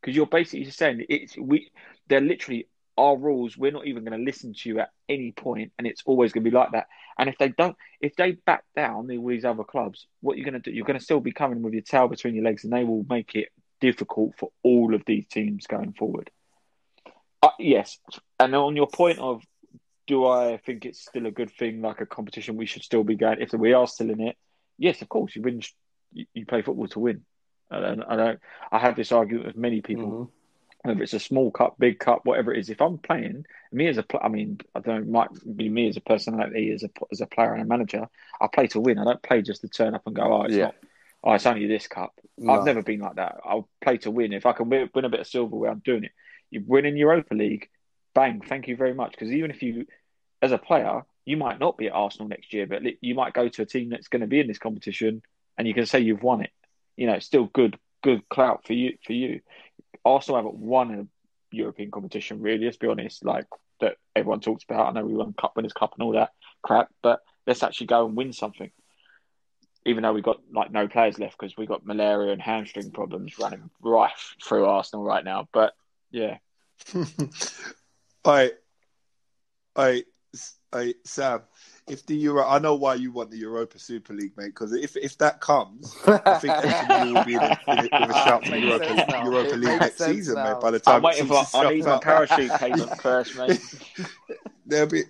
Because you're basically just saying it's we they're literally our rules we're not even going to listen to you at any point and it's always going to be like that. And if they don't if they back down all these other clubs what you're going to do you're going to still be coming with your tail between your legs and they will make it difficult for all of these teams going forward. Uh, yes. And on your point of do i think it's still a good thing like a competition we should still be going if we are still in it? Yes of course you win you, you play football to win I don't, I don't. I have this argument with many people. Mm-hmm. Whether it's a small cup, big cup, whatever it is. If I'm playing, me as a, I mean, I don't. It might be me as a personality, as a as a player and a manager. I play to win. I don't play just to turn up and go. Oh, it's Yeah. not. Oh, it's only this cup. No. I've never been like that. I'll play to win. If I can win, win a bit of silverware, I'm doing it. You win in Europa League, bang! Thank you very much. Because even if you, as a player, you might not be at Arsenal next year, but you might go to a team that's going to be in this competition, and you can say you've won it you know, it's still good good clout for you for you. Arsenal haven't won a European competition really. Let's be honest. Like that everyone talks about. I know we won Cup Winners' Cup and all that crap, but let's actually go and win something. Even though we got like no players left because we got malaria and hamstring problems running rife through Arsenal right now. But yeah, [LAUGHS] I, I, I, Sam. If the Euro, I know why you want the Europa Super League, mate. Because if if that comes, I think [LAUGHS] everybody will be in a, in a, with a shout for Makes Europa. Europa League next season, now. mate. By the time I'm waiting for. I need my parachute payment first, mate. [LAUGHS] There'll be.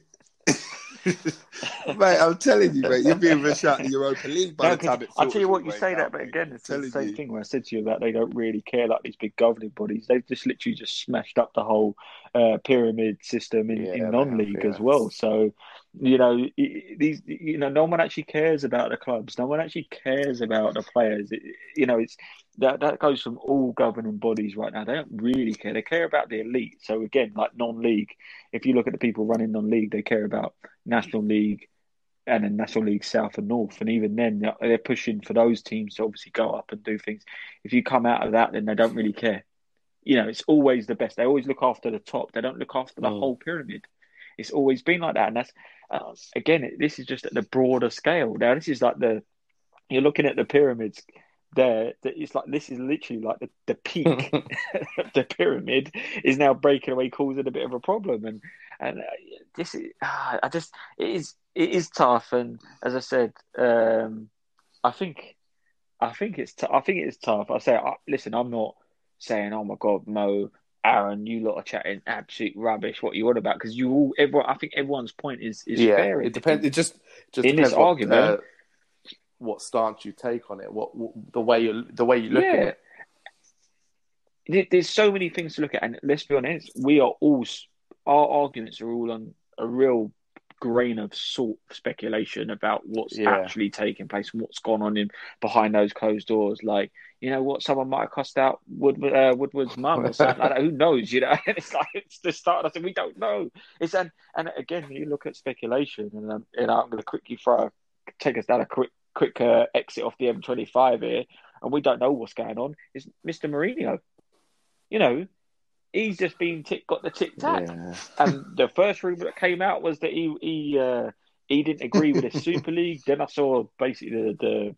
Mate, I'm telling you, mate, you'll be in a shout in Europa League by No, the time it. I'll tell you what, you say that, but again, it's the same you. thing where I said to you about they don't really care like these big governing bodies. They've just literally just smashed up the whole uh, pyramid system in, Yeah, in non-league as well. So, you know, these, you know, no one actually cares about the clubs. No one actually cares about the players. It, you know, it's that that goes from all governing bodies right now. They don't really care. They care about the elite. So again, like non-league, if you look at the people running non-league, they care about National League and then National League South and North. And even then, they're- pushing for those teams to obviously go up and do things. If you come out of that, then they don't really care. You know, it's always the best. They always look after the top. They don't look after the Mm. whole pyramid. It's always been like that. And that's, uh, again, this is just at the broader scale. Now, this is like the, you're looking at the pyramids there. that It's like, this is literally like the, the peak of [LAUGHS] [LAUGHS] the pyramid is now breaking away, causing a bit of a problem. And, and uh, this is, [SIGHS] I just, it is, it is tough. And as I said, um, I think, I think it's, t- I think it's tough. I say, I, listen, I'm not saying, oh my God, Mo, Aaron, you lot are chatting absolute rubbish. What you on about? Because you all, everyone, I think everyone's point is is yeah, fair. it depends. It just just In this what, argument- uh, what stance you take on it, what, what the way you the way you look at it. There's so many things to look at, and let's be honest, we are all our arguments are all on a real grain of salt speculation about what's Yeah. actually taking place and what's gone on in behind those closed doors. Like, you know what, someone might have cussed out Woodward, uh, Woodward's mum or something like that. Who knows? You know, and [LAUGHS] it's like it's the start. I said we don't know. It's and and again, you look at speculation, and um, and I'm going to quickly throw take us down a quick quick uh, exit off the M25 here, and we don't know what's going on. Is Mr. Mourinho? You know, he's just been tick, got the tic tac. Yeah. And the first rumor that came out was that he he uh, he didn't agree with the [LAUGHS] Super League. Then I saw basically the, the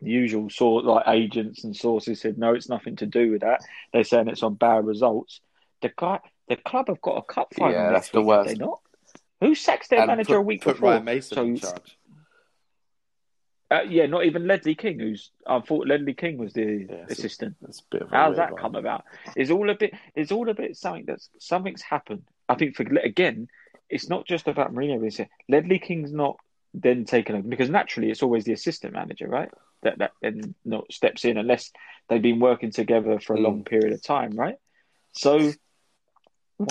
usual sort like agents and sources said no, it's nothing to do with that. They're saying it's on bad results. The guy, the club have got a cup final Yeah, that's the worst. They not. Who sacks their And manager put, a week put before? Ryan Mason So- in charge. Uh, yeah, not even Ledley King, who's I thought Ledley King was the Yeah, assistant. That's a bit of a How's that come about? It's all a bit. It's all a bit something that's something's happened. I think for again, it's not just about Mourinho. It's Ledley King's not then taken over because naturally it's always the assistant manager, right? That that then not steps in unless they've been working together for a Mm. long period of time, right? So,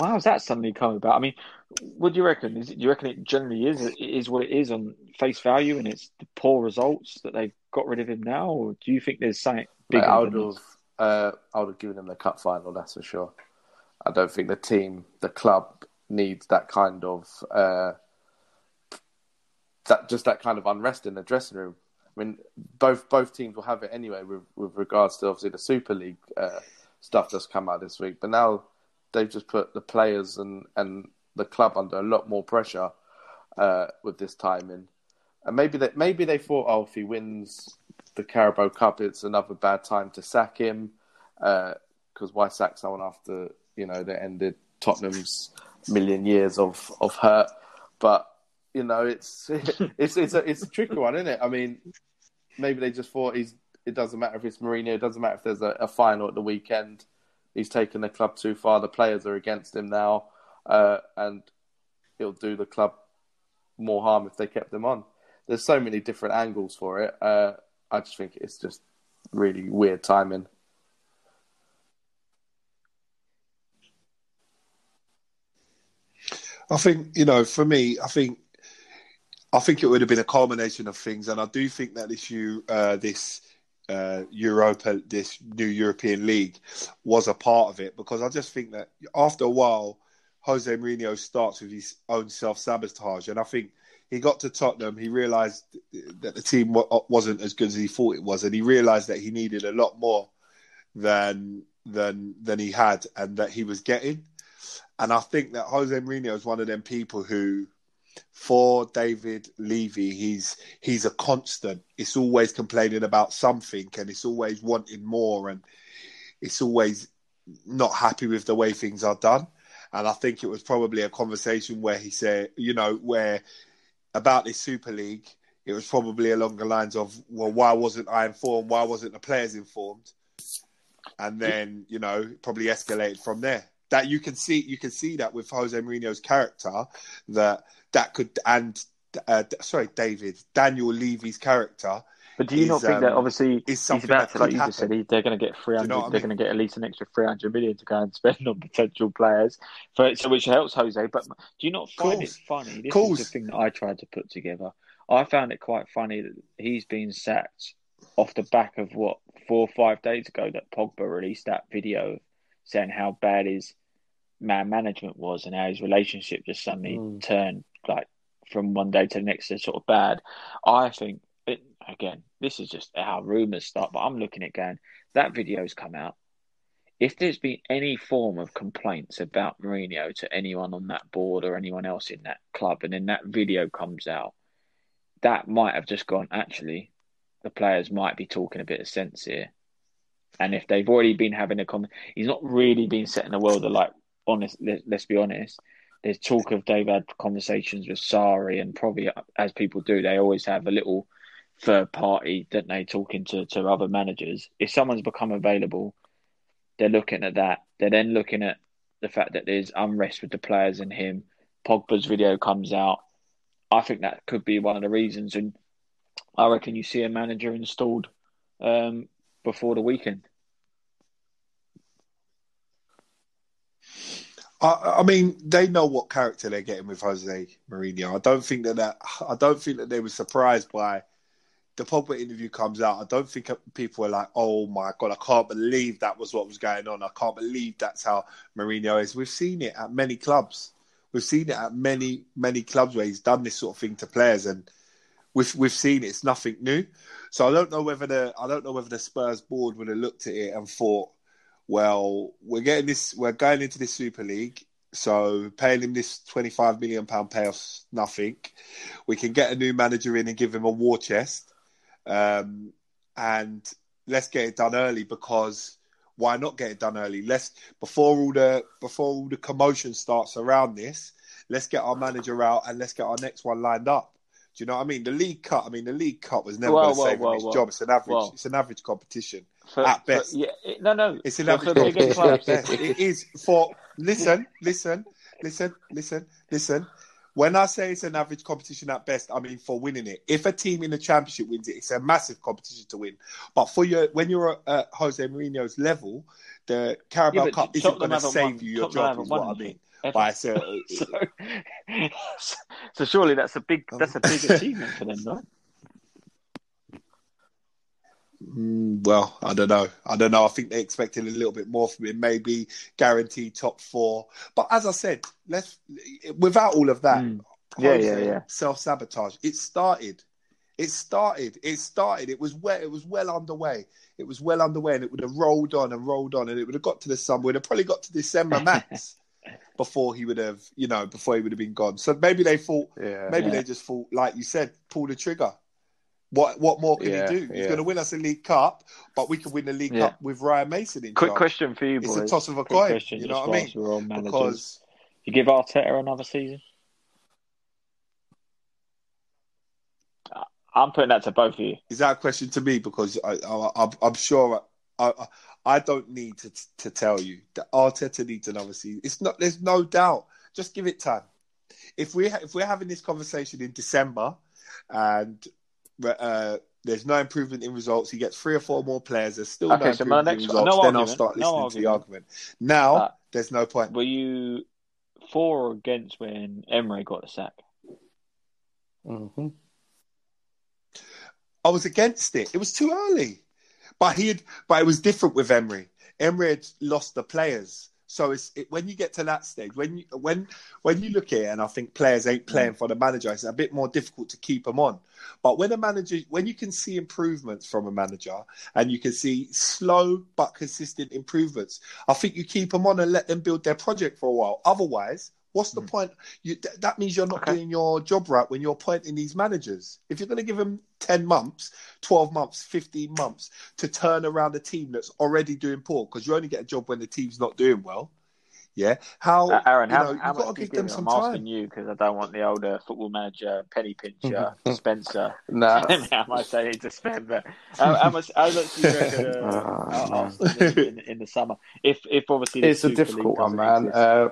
how's that suddenly come about? I mean, what do you reckon? Is it, do you reckon it generally is it is what it is on face value, and it's the poor results that they've got rid of him now, or do you think there's something bigger? I would have, uh, I would have given them the cup final. That's for sure. I don't think the team, the club, needs that kind of uh, that just that kind of unrest in the dressing room. I mean, both both teams will have it anyway with with regards to obviously the Super League uh, stuff that's come out this week. But now they've just put the players and and the club under a lot more pressure uh, with this timing. And maybe that maybe they thought, oh, if he wins the Carabao Cup, it's another bad time to sack him. Because why sack someone after you know they ended Tottenham's million years of of hurt? But you know, it's [LAUGHS] it's it's a it's a tricky one, isn't it? I mean, maybe they just thought he's. It doesn't matter if it's Mourinho. It doesn't matter if there's a, a final at the weekend. He's taken the club too far. The players are against him now, uh, and it'll do the club more harm if they kept him on. There's so many different angles for it. Uh, I just think it's just really weird timing. I think you know, for me, I think, I think it would have been a culmination of things, and I do think that you uh, this uh, Europa, this new European League, was a part of it because I just think that after a while, Jose Mourinho starts with his own self sabotage, and I think he got to Tottenham, he realised that the team wasn't as good as he thought it was, and he realised that he needed a lot more than than than he had, and that he was getting. And I think that Jose Mourinho is one of them people who, for David Levy, he's he's a constant. It's always complaining about something, and it's always wanting more, and it's always not happy with the way things are done. And I think it was probably a conversation where he said, you know, where about this Super League, it was probably along the lines of, well, why wasn't I informed? Why wasn't the players informed? And then, you know, probably escalated from there. That you can see, you can see that with Jose Mourinho's character, that that could, and uh, sorry, David Daniel Levy's character. But do you is, not think um, that obviously is he's about to, like you just said, he, they're going to get three you know they're going to get at least an extra three hundred million to go and spend on potential players, for, so which helps Jose. But do you not find it funny? This Course. is the thing that I tried to put together. I found it quite funny that he's been sacked off the back of what four or five days ago that Pogba released that video saying how bad his man management was and how his relationship just suddenly hmm. turned like from one day to the next to sort of bad. I think it, again, this is just how rumours start, but I'm looking at going that video's come out. If there's been any form of complaints about Mourinho to anyone on that board or anyone else in that club, and then that video comes out, that might have just gone. Actually, the players might be talking a bit of sense here. And if they've already been having a comment, he's not really been setting the world alight. Honest, let, let's be honest. There's talk of they've had conversations with Sarri, and probably as people do, they always have a little third party that they talking to to other managers. If someone's become available, they're looking at that. They're then looking at the fact that there's unrest with the players and him. Pogba's video comes out. I think that could be one of the reasons, and I reckon you see a manager installed um, before the weekend. I, I mean, they know what character they're getting with Jose Mourinho. I don't think that, that I don't think that they were surprised by the Pogba interview comes out. I don't think people are like, "Oh my god, I can't believe that was what was going on. I can't believe that's how Mourinho is." We've seen it at many clubs. We've seen it at many many clubs where he's done this sort of thing to players, and we've we've seen it. It's nothing new. So I don't know whether the I don't know whether the Spurs board would have looked at it and thought, well, we're getting this, we're going into this Super League, so paying him this twenty-five million pound payoff's nothing. We can get a new manager in and give him a war chest, um, and let's get it done early because why not get it done early? Let's before all the before all the commotion starts around this. Let's get our manager out and let's get our next one lined up. Do you know what I mean? The League Cup. I mean, the League Cup was never going to save him his job. It's an average. It's an average competition For, at for- best. yeah, it- no, no. It's an for, average competition at best. It is for listen, listen, listen, listen, listen. When I say it's an average competition at best, I mean for winning it. If a team in the championship wins it, it's a massive competition to win. But for your when you're at Jose Mourinho's level, the Carabao Yeah, Cup isn't going to save won- you your Tottenham job. Is what I mean. Ever. By [LAUGHS] so, so, [LAUGHS] so surely that's a big that's a big [LAUGHS] achievement for them, right? Mm, well, I don't know. I don't know. I think they expected a little bit more from him. Maybe guaranteed top four. But as I said, let's without all of that, Mm. Yeah, yeah, yeah. self sabotage. It started. It started. It started. It was well. It was well underway. It was well underway, and it would have rolled on and rolled on, and it would have got to the summer. It would have probably got to December max before he would have, you know, before he would have been gone. So maybe they thought, Yeah. maybe Yeah. they just thought, like you said, pull the trigger. What what more can Yeah, he do? He's yeah. going to win us a League Cup, but we can win the League Yeah. Cup with Ryan Mason in Quick charge. question for you, boys. It's a toss of a Quick coin. question, You know what I mean? we're on managers. Because you give Arteta another season. I'm putting that to both of you. is that a question to me? Because I, I, I'm, I'm sure I, I, I don't need to to tell you that Arteta needs another season. It's not. There's no doubt. Just give it time. If we if we're having this conversation in December, and uh, there's no improvement in results, he gets three or four more players. There's still Okay, no so my improvement in next- results. no then I'll argument, start no listening to the argument. argument. Now Uh, there's no point. Were you for or against when Emery got the sack? Mhm. I was against it. It was too early. But he had, but it was different with Emery. Emery had lost the players. So it's it, when you get to that stage, when you when when you look at it, and I think players ain't playing for the manager, it's a bit more difficult to keep them on. But when a manager, when you can see improvements from a manager, and you can see slow but consistent improvements, I think you keep them on and let them build their project for a while. Otherwise, what's the point? You, th- that means you're not Okay. doing your job right when you're appointing these managers. If you're going to give them ten months, twelve months, fifteen months to turn around a team that's already doing poor, because you only get a job when the team's not doing well. Yeah, how Uh, Aaron, you how, know, how you've got much to give give them some I'm asking time. you because I don't want the older football manager penny pincher [LAUGHS] Spencer. no. [LAUGHS] how much they need to spend, but how, how much? How much do you reckon uh, Oh, Ar- man. Arsenal need in, in the summer? If if obviously it's a difficult one, man. Uh,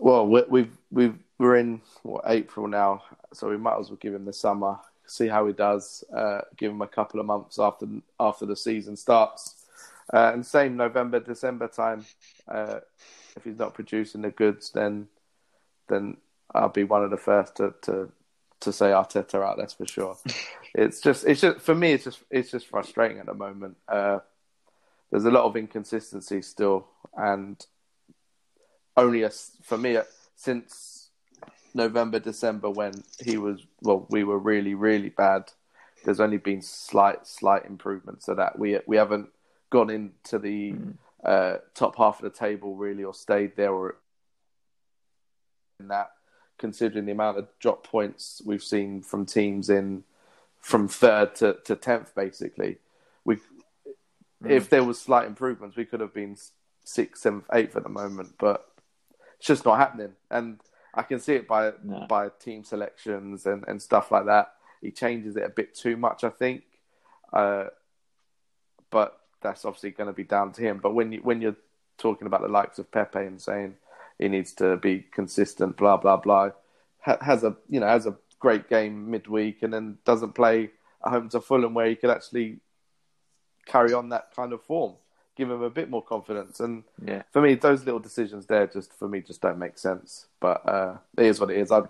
well, we, we've we've we're in what April now, so we might as well give him the summer, see how he does. Uh, give him a couple of months after after the season starts, uh, and same November December time. Uh, if he's not producing the goods, then then I'll be one of the first to to, to say Arteta out. That's for sure. [LAUGHS] it's just it's just for me. It's just it's just frustrating at the moment. Uh, there's a lot of inconsistency still, and only a, for me since November, December when he was well, we were really, really bad. There's only been slight, slight improvements so that we we haven't gone into the uh, top half of the table really, or stayed there, or in that. Considering the amount of drop points we've seen from teams in from third to to tenth, basically, we if there was slight improvements, we could have been sixth, seventh, eighth at the moment, but it's just not happening. And I can see it by No. by team selections and, and stuff like that. He changes it a bit too much, I think. Uh, but that's obviously going to be down to him. But when you when you're talking about the likes of Pepe and saying he needs to be consistent, blah blah blah, ha- has a you know has a great game midweek and then doesn't play at home to Fulham where he could actually carry on that kind of form, give him a bit more confidence. And Yeah. for me, those little decisions there just for me just don't make sense. But uh, it is what it is. I,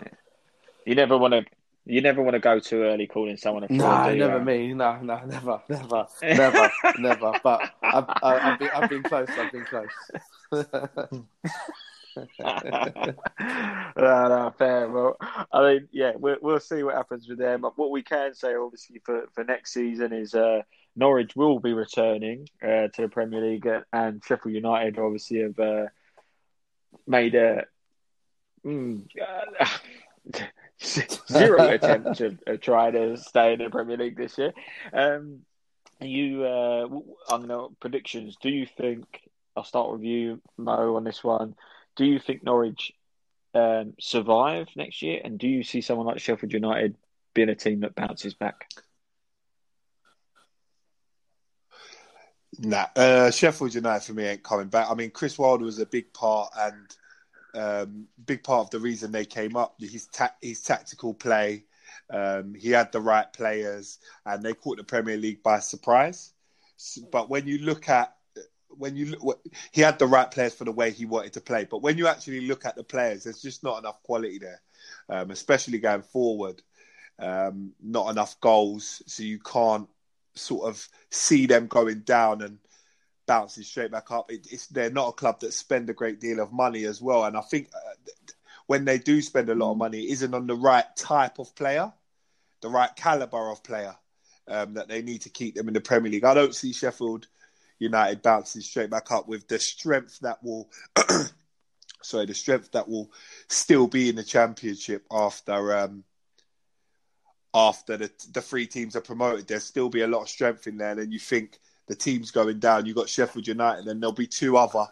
You never want to. You never want to go too early calling someone a fraud. no, you, never me. No, no, never, [LAUGHS] never, [LAUGHS] never, never. But I've, I've been, I've been close. I've been close. [LAUGHS] no, no, fair. Well, I mean, yeah, we'll, we'll see what happens with them. But what we can say, obviously, for, for next season is uh, Norwich will be returning uh, to the Premier League, uh, and Sheffield United obviously have uh, made a mm, [LAUGHS] zero [LAUGHS] attempt to uh, try to stay in the Premier League this year. Um, you, uh, I'm gonna predictions. Do you think? I'll start with you, Mo, on this one. Do you think Norwich um, survive next year? And do you see someone like Sheffield United being a team that bounces back? Nah, uh, Sheffield United for me ain't coming back. I mean, Chris Wilder was a big part and um, big part of the reason they came up. His ta- his tactical play, um, he had the right players, and they caught the Premier League by surprise. But when you look at when you look, he had the right players for the way he wanted to play. But when you actually look at the players, there's just not enough quality there, um, especially going forward. Um, not enough goals, so you can't sort of see them going down and bouncing straight back up. It, it's they're not a club that spend a great deal of money as well, and I think uh, when they do spend a lot of money, it isn't on the right type of player, the right caliber of player um, that they need to keep them in the Premier League. I don't see Sheffield United bouncing straight back up with the strength that will. [COUGHS] sorry, the strength that will still be in the championship after um, after the the three teams are promoted. There'll still be a lot of strength in there. And then you think the teams going down. You've got Sheffield United, and there'll be two other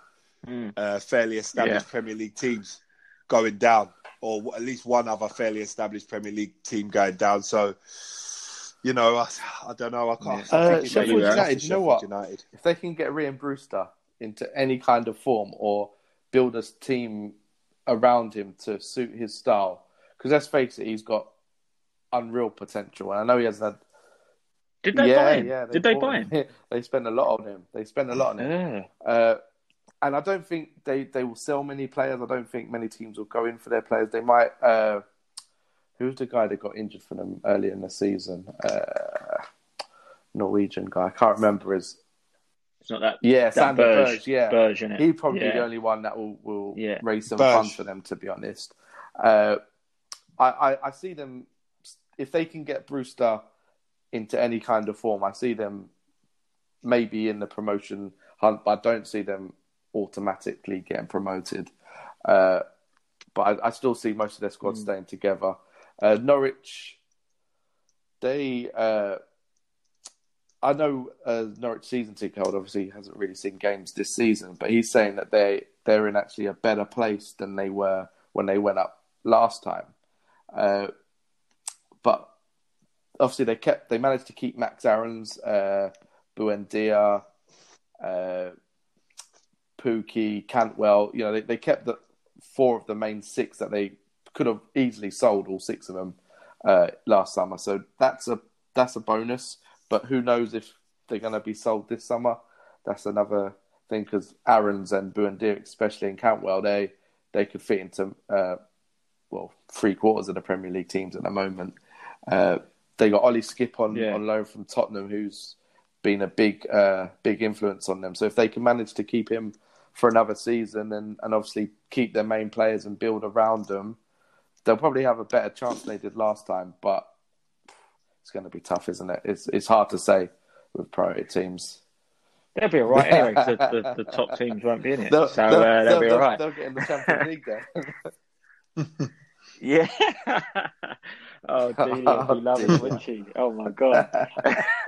Mm. uh, fairly established Yeah. Premier League teams going down, or at least one other fairly established Premier League team going down. So, you know, I, I don't know. I can't. I Uh, think it Sheffield United, you know what? United. if they can get Ryan Brewster into any kind of form or build a team around him to suit his style, because let's face it, he's got unreal potential, and I know he has had. Did they yeah, buy him? yeah. Did they buy him? [LAUGHS] they spend a lot on him. They spend a lot on him. Yeah. Uh, and I don't think they, they will sell many players. I don't think many teams will go in for their players. They might. Uh, who's the guy that got injured for them earlier in the season? Uh, Norwegian guy. I can't remember his. It's not that. Yeah, that Sander Berge, Berge, yeah. Berge, innit? He'd probably yeah. the only one that will, will Yeah. raise some Berge. funds for them, to be honest. Uh, I, I, I see them, if they can get Brewster into any kind of form, I see them maybe in the promotion hunt, but I don't see them automatically getting promoted. Uh, but I, I still see most of their squad staying together. Uh, Norwich, they. Uh, I know uh, Norwich season ticket holder obviously hasn't really seen games this season, but he's saying that they they're in actually a better place than they were when they went up last time. But obviously they kept they managed to keep Max Aarons, uh, Buendia, uh, Pukki, Cantwell. You know they, they kept the four of the main six that they could have easily sold all six of them uh, last summer. So that's a that's a bonus. But who knows if they're going to be sold this summer? That's another thing because Aarons and Buendia, especially in Cantwell, they they could fit into uh, well three quarters of the Premier League teams at the moment. Uh, they got Ollie Skipp on, Yeah. on loan from Tottenham, who's been a big uh, big influence on them. So if they can manage to keep him for another season and, and obviously keep their main players and build around them, they'll probably have a better chance than they did last time. But it's going to be tough, isn't it? It's it's hard to say with priority teams. They'll be all right anyway. the, the, the top [LAUGHS] teams won't be in it, They'll, so uh, they'll, be all right. They'll get in the Champions League then. [LAUGHS] Yeah. [LAUGHS] oh, Delia [LAUGHS] would Oh, be it, wouldn't she? Oh my god. [LAUGHS]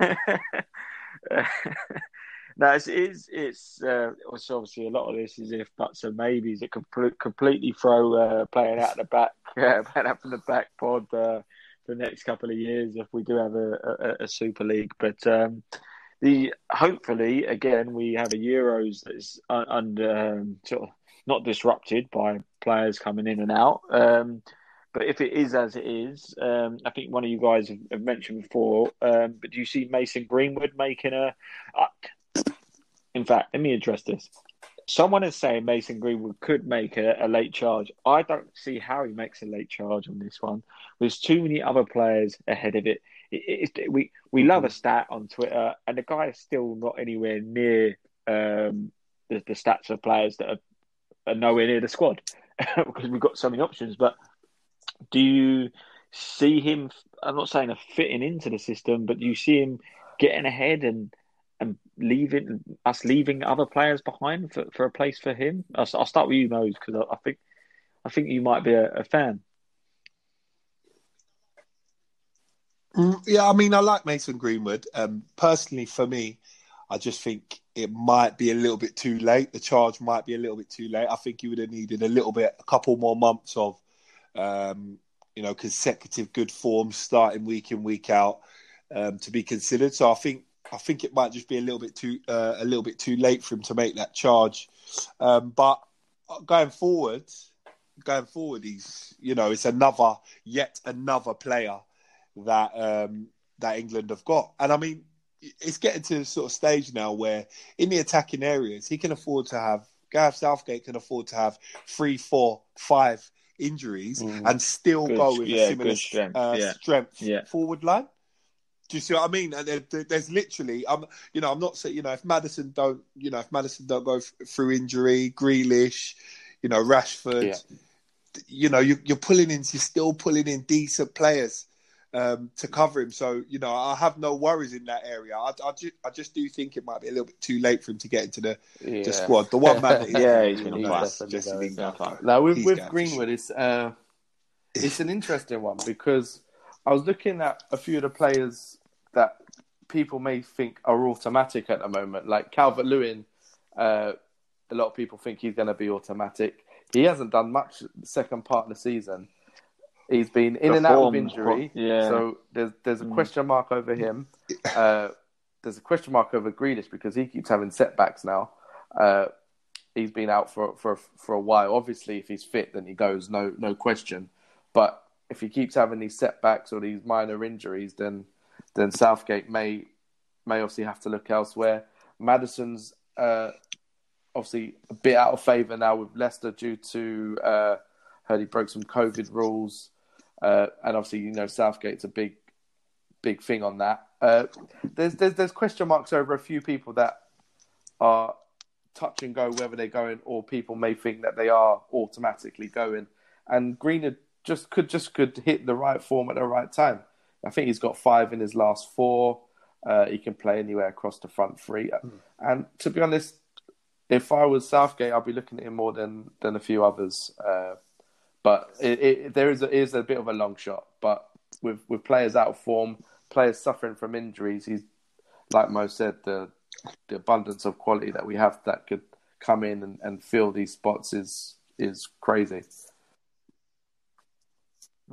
no, it's it's, it's uh, it's obviously a lot of this is if buts and maybes. It could completely throw uh, playing out the back, [LAUGHS] uh, out from the back pod uh, for the next couple of years if we do have a, a, a Super League. But um, the hopefully again we have a Euros that's under um, sort of not disrupted by players coming in and out. Um, but if it is as it is, um, I think one of you guys have, mentioned before. Um, but do you see Mason Greenwood making a? Uh, in fact, let me address this. Someone is saying Mason Greenwood could make a, a late charge. I don't see how he makes a late charge on this one. There's too many other players ahead of it. it, it, it we we love a stat on Twitter, and the guy is still not anywhere near um, the, the stats of players that are, are nowhere near the squad [LAUGHS] because we've got so many options. But do you see him? I'm not saying a fitting into the system, but do you see him getting ahead and and leaving us leaving other players behind for, for a place for him? I'll, I'll start with you, Mose, because I, I think I think you might be a, a fan. Mm, Yeah, I mean, I like Mason Greenwood. Um, personally, for me, I just think it might be a little bit too late. The charge might be a little bit too late. I think he would have needed a little bit, a couple more months of, um, you know, consecutive good form, starting week in week out, um, to be considered. So I think, I think it might just be a little bit too, uh, a little bit too late for him to make that charge. Um, but going forward, going forward, he's, you know, it's another, yet another player that um, that England have got. And I mean, it's getting to the sort of stage now where in the attacking areas, he can afford to have Gareth Southgate can afford to have three, four, five injuries and still Good- go with yeah, a similar strength, uh, yeah. strength Yeah. forward line. Do you see what I mean? And there, there- there's literally, I'm, you know, I'm not saying, you know, if Maddison don't, you know, if Maddison don't go f- through injury, Grealish, you know, Rashford, Yeah. you know, you, you're pulling in, you're still pulling in decent players um, to cover him. So, you know, I have no worries in that area. I, I, ju- I just do think it might be a little bit too late for him to get into the, Yeah. the squad. The one man that [LAUGHS] is Yeah, he's you gonna know, play. that's Jesse Lingard. Now with He's with Greenwood, it's uh, it's an interesting one because I was looking at a few of the players that people may think are automatic at the moment, like Calvert Lewin. Uh, a lot of people think he's going to be automatic. He hasn't done much second part of the season. He's been in The and out of injury, yeah. so there's there's a Mm. question mark over him. Uh, there's a question mark over Grealish because he keeps having setbacks now. Uh, he's been out for for for a while. Obviously, if he's fit, then he goes, no no question. But if he keeps having these setbacks or these minor injuries, then then Southgate may may obviously have to look elsewhere. Maddison's uh, obviously a bit out of favour now with Leicester due to uh, heard he broke some COVID rules, uh, and obviously you know Southgate's a big big thing on that. Uh, there's, there's there's question marks over a few people that are touch and go whether they're going, or people may think that they are automatically going. And Greenwood just could just could hit the right form at the right time. I think he's got five in his last four. Uh, he can play anywhere across the front three. And to be honest, if I was Southgate, I'd be looking at him more than than a few others. Uh, but it, it, there is a, is a bit of a long shot. But with with players out of form, players suffering from injuries, he's like Mo said, the the abundance of quality that we have that could come in and, and fill these spots is is crazy.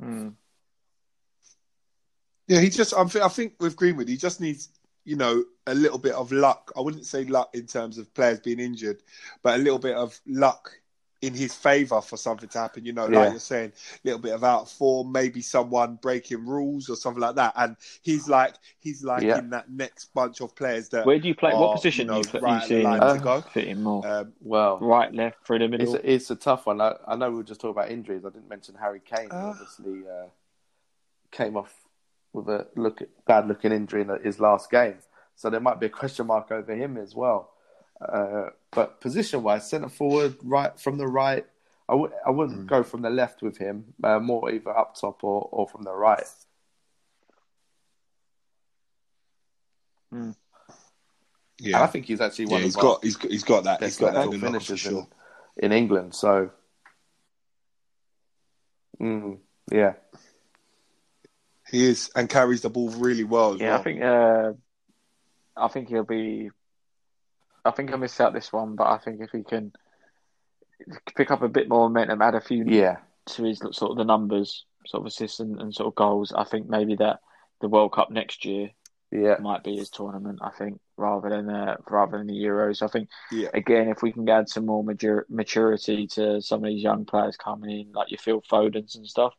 Mm. Yeah, he just. I think, I think with Greenwood, he just needs, you know, a little bit of luck. I wouldn't say luck in terms of players being injured, but a little bit of luck in his favour for something to happen. You know, like Yeah. you're saying, a little bit of out of form, maybe someone breaking rules or something like that. And he's like, he's like Yeah. in that next bunch of players that. Where do you play? are, what position you know, you, you right see in Uh, to go. fit in more? Um, Well, right, left, through the It's a, it's a tough one. I, I know we were just talking about injuries. I didn't mention Harry Kane. who Ah. obviously uh, came off with a look bad looking injury in his last game, so there might be a question mark over him as well. Uh, but position wise, centre forward, right from the right, I w- I wouldn't Hmm. go from the left with him. Uh, more either up top or, or from the right. yeah, And I think he's actually yeah, one he's of our got, he's got, he's got that, he's best got that left in the locker for finishers sure. in, in England. So, mm, yeah. He is and carries the ball really well. As Yeah, well. I think uh, I think he'll be. I think he'll miss out this one, but I think if he can pick up a bit more momentum, add a few Yeah, to his sort of the numbers, sort of assists and, and sort of goals, I think maybe that the World Cup next year yeah, might be his tournament. I think rather than uh, rather than the Euros. I think Yeah. again if we can add some more mature, maturity to some of these young players coming in, like your Phil Fodens and stuff,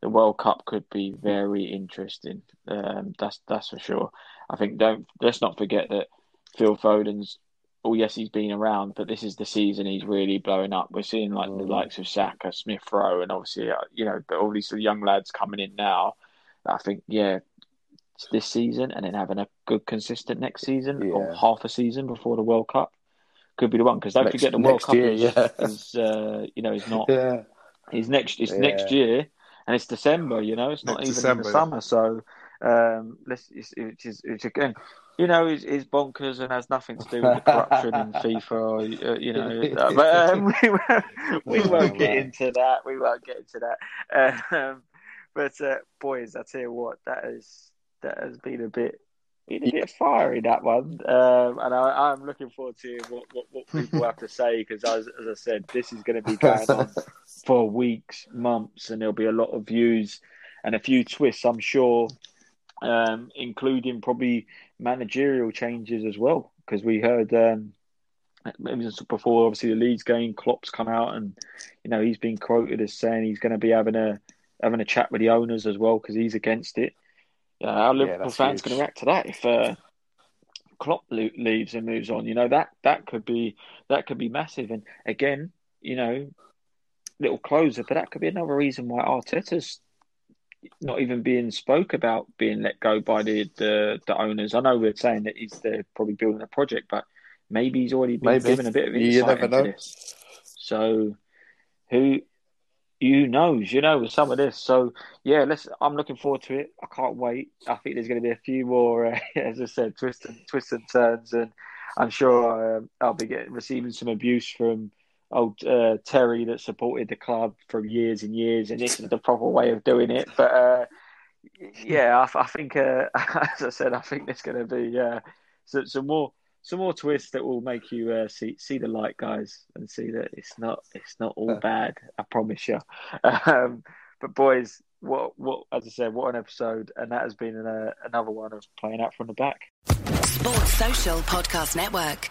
the World Cup could be very interesting. Um, that's that's for sure. I think don't let's not forget that Phil Foden's. Oh yes, he's been around, but this is the season he's really blowing up. We're seeing like the likes of Saka, Smith Rowe, and obviously uh, you know all these young lads coming in now. I think yeah, it's this season and then having a good consistent next season or half a season before the World Cup could be the one because don't Next- forget the World Cup year, is, yeah. [LAUGHS] is uh, you know is not yeah. is next it's Yeah. next year and it's December you know it's not Next even December, in the summer so um let's it's, it's, it's again you know is is bonkers and has nothing to do with the corruption in [LAUGHS] FIFA or uh, you know [LAUGHS] uh, but um, [LAUGHS] we, won't, we won't get into that we won't get into that. Um, but uh, boys I tell you what that is that has been a bit been a bit fiery that one, um, and I, I'm looking forward to what, what, what people have to say because, as, as I said, this is going to be going on for weeks, months, and there'll be a lot of views and a few twists, I'm sure, um, including probably managerial changes as well. Because we heard um, before, obviously the Leeds game, Klopp's come out and you know he's been quoted as saying he's going to be having a having a chat with the owners as well because he's against it. Yeah, how Liverpool that's fans going to react to that if uh, Klopp le- leaves and moves on? You know that that could be that could be massive. And again, you know, little closer, but that could be another reason why Arteta's not even being spoke about being let go by the the, the owners. I know we're saying that he's they're probably building a project, but maybe he's already been Maybe. given a bit of You insight never into know. this. So who you knows, you know, with some of this. So yeah, let's. I'm looking forward to it. I can't wait. I think there's going to be a few more, uh, [LAUGHS] as I said, twists and twists and turns, and I'm sure um, I'll be getting receiving some abuse from old uh, Terry that supported the club for years and years, and this is the proper way of doing it. But uh, yeah, I, I think, uh, [LAUGHS] as I said, I think there's going to be uh, some, some more some more twists that will make you uh, see see the light, guys, and see that it's not it's not all bad. I promise you. [LAUGHS] Um, but boys, what what as I said, what an episode, and that has been uh, another one of playing out from the back. Sports Social Podcast Network.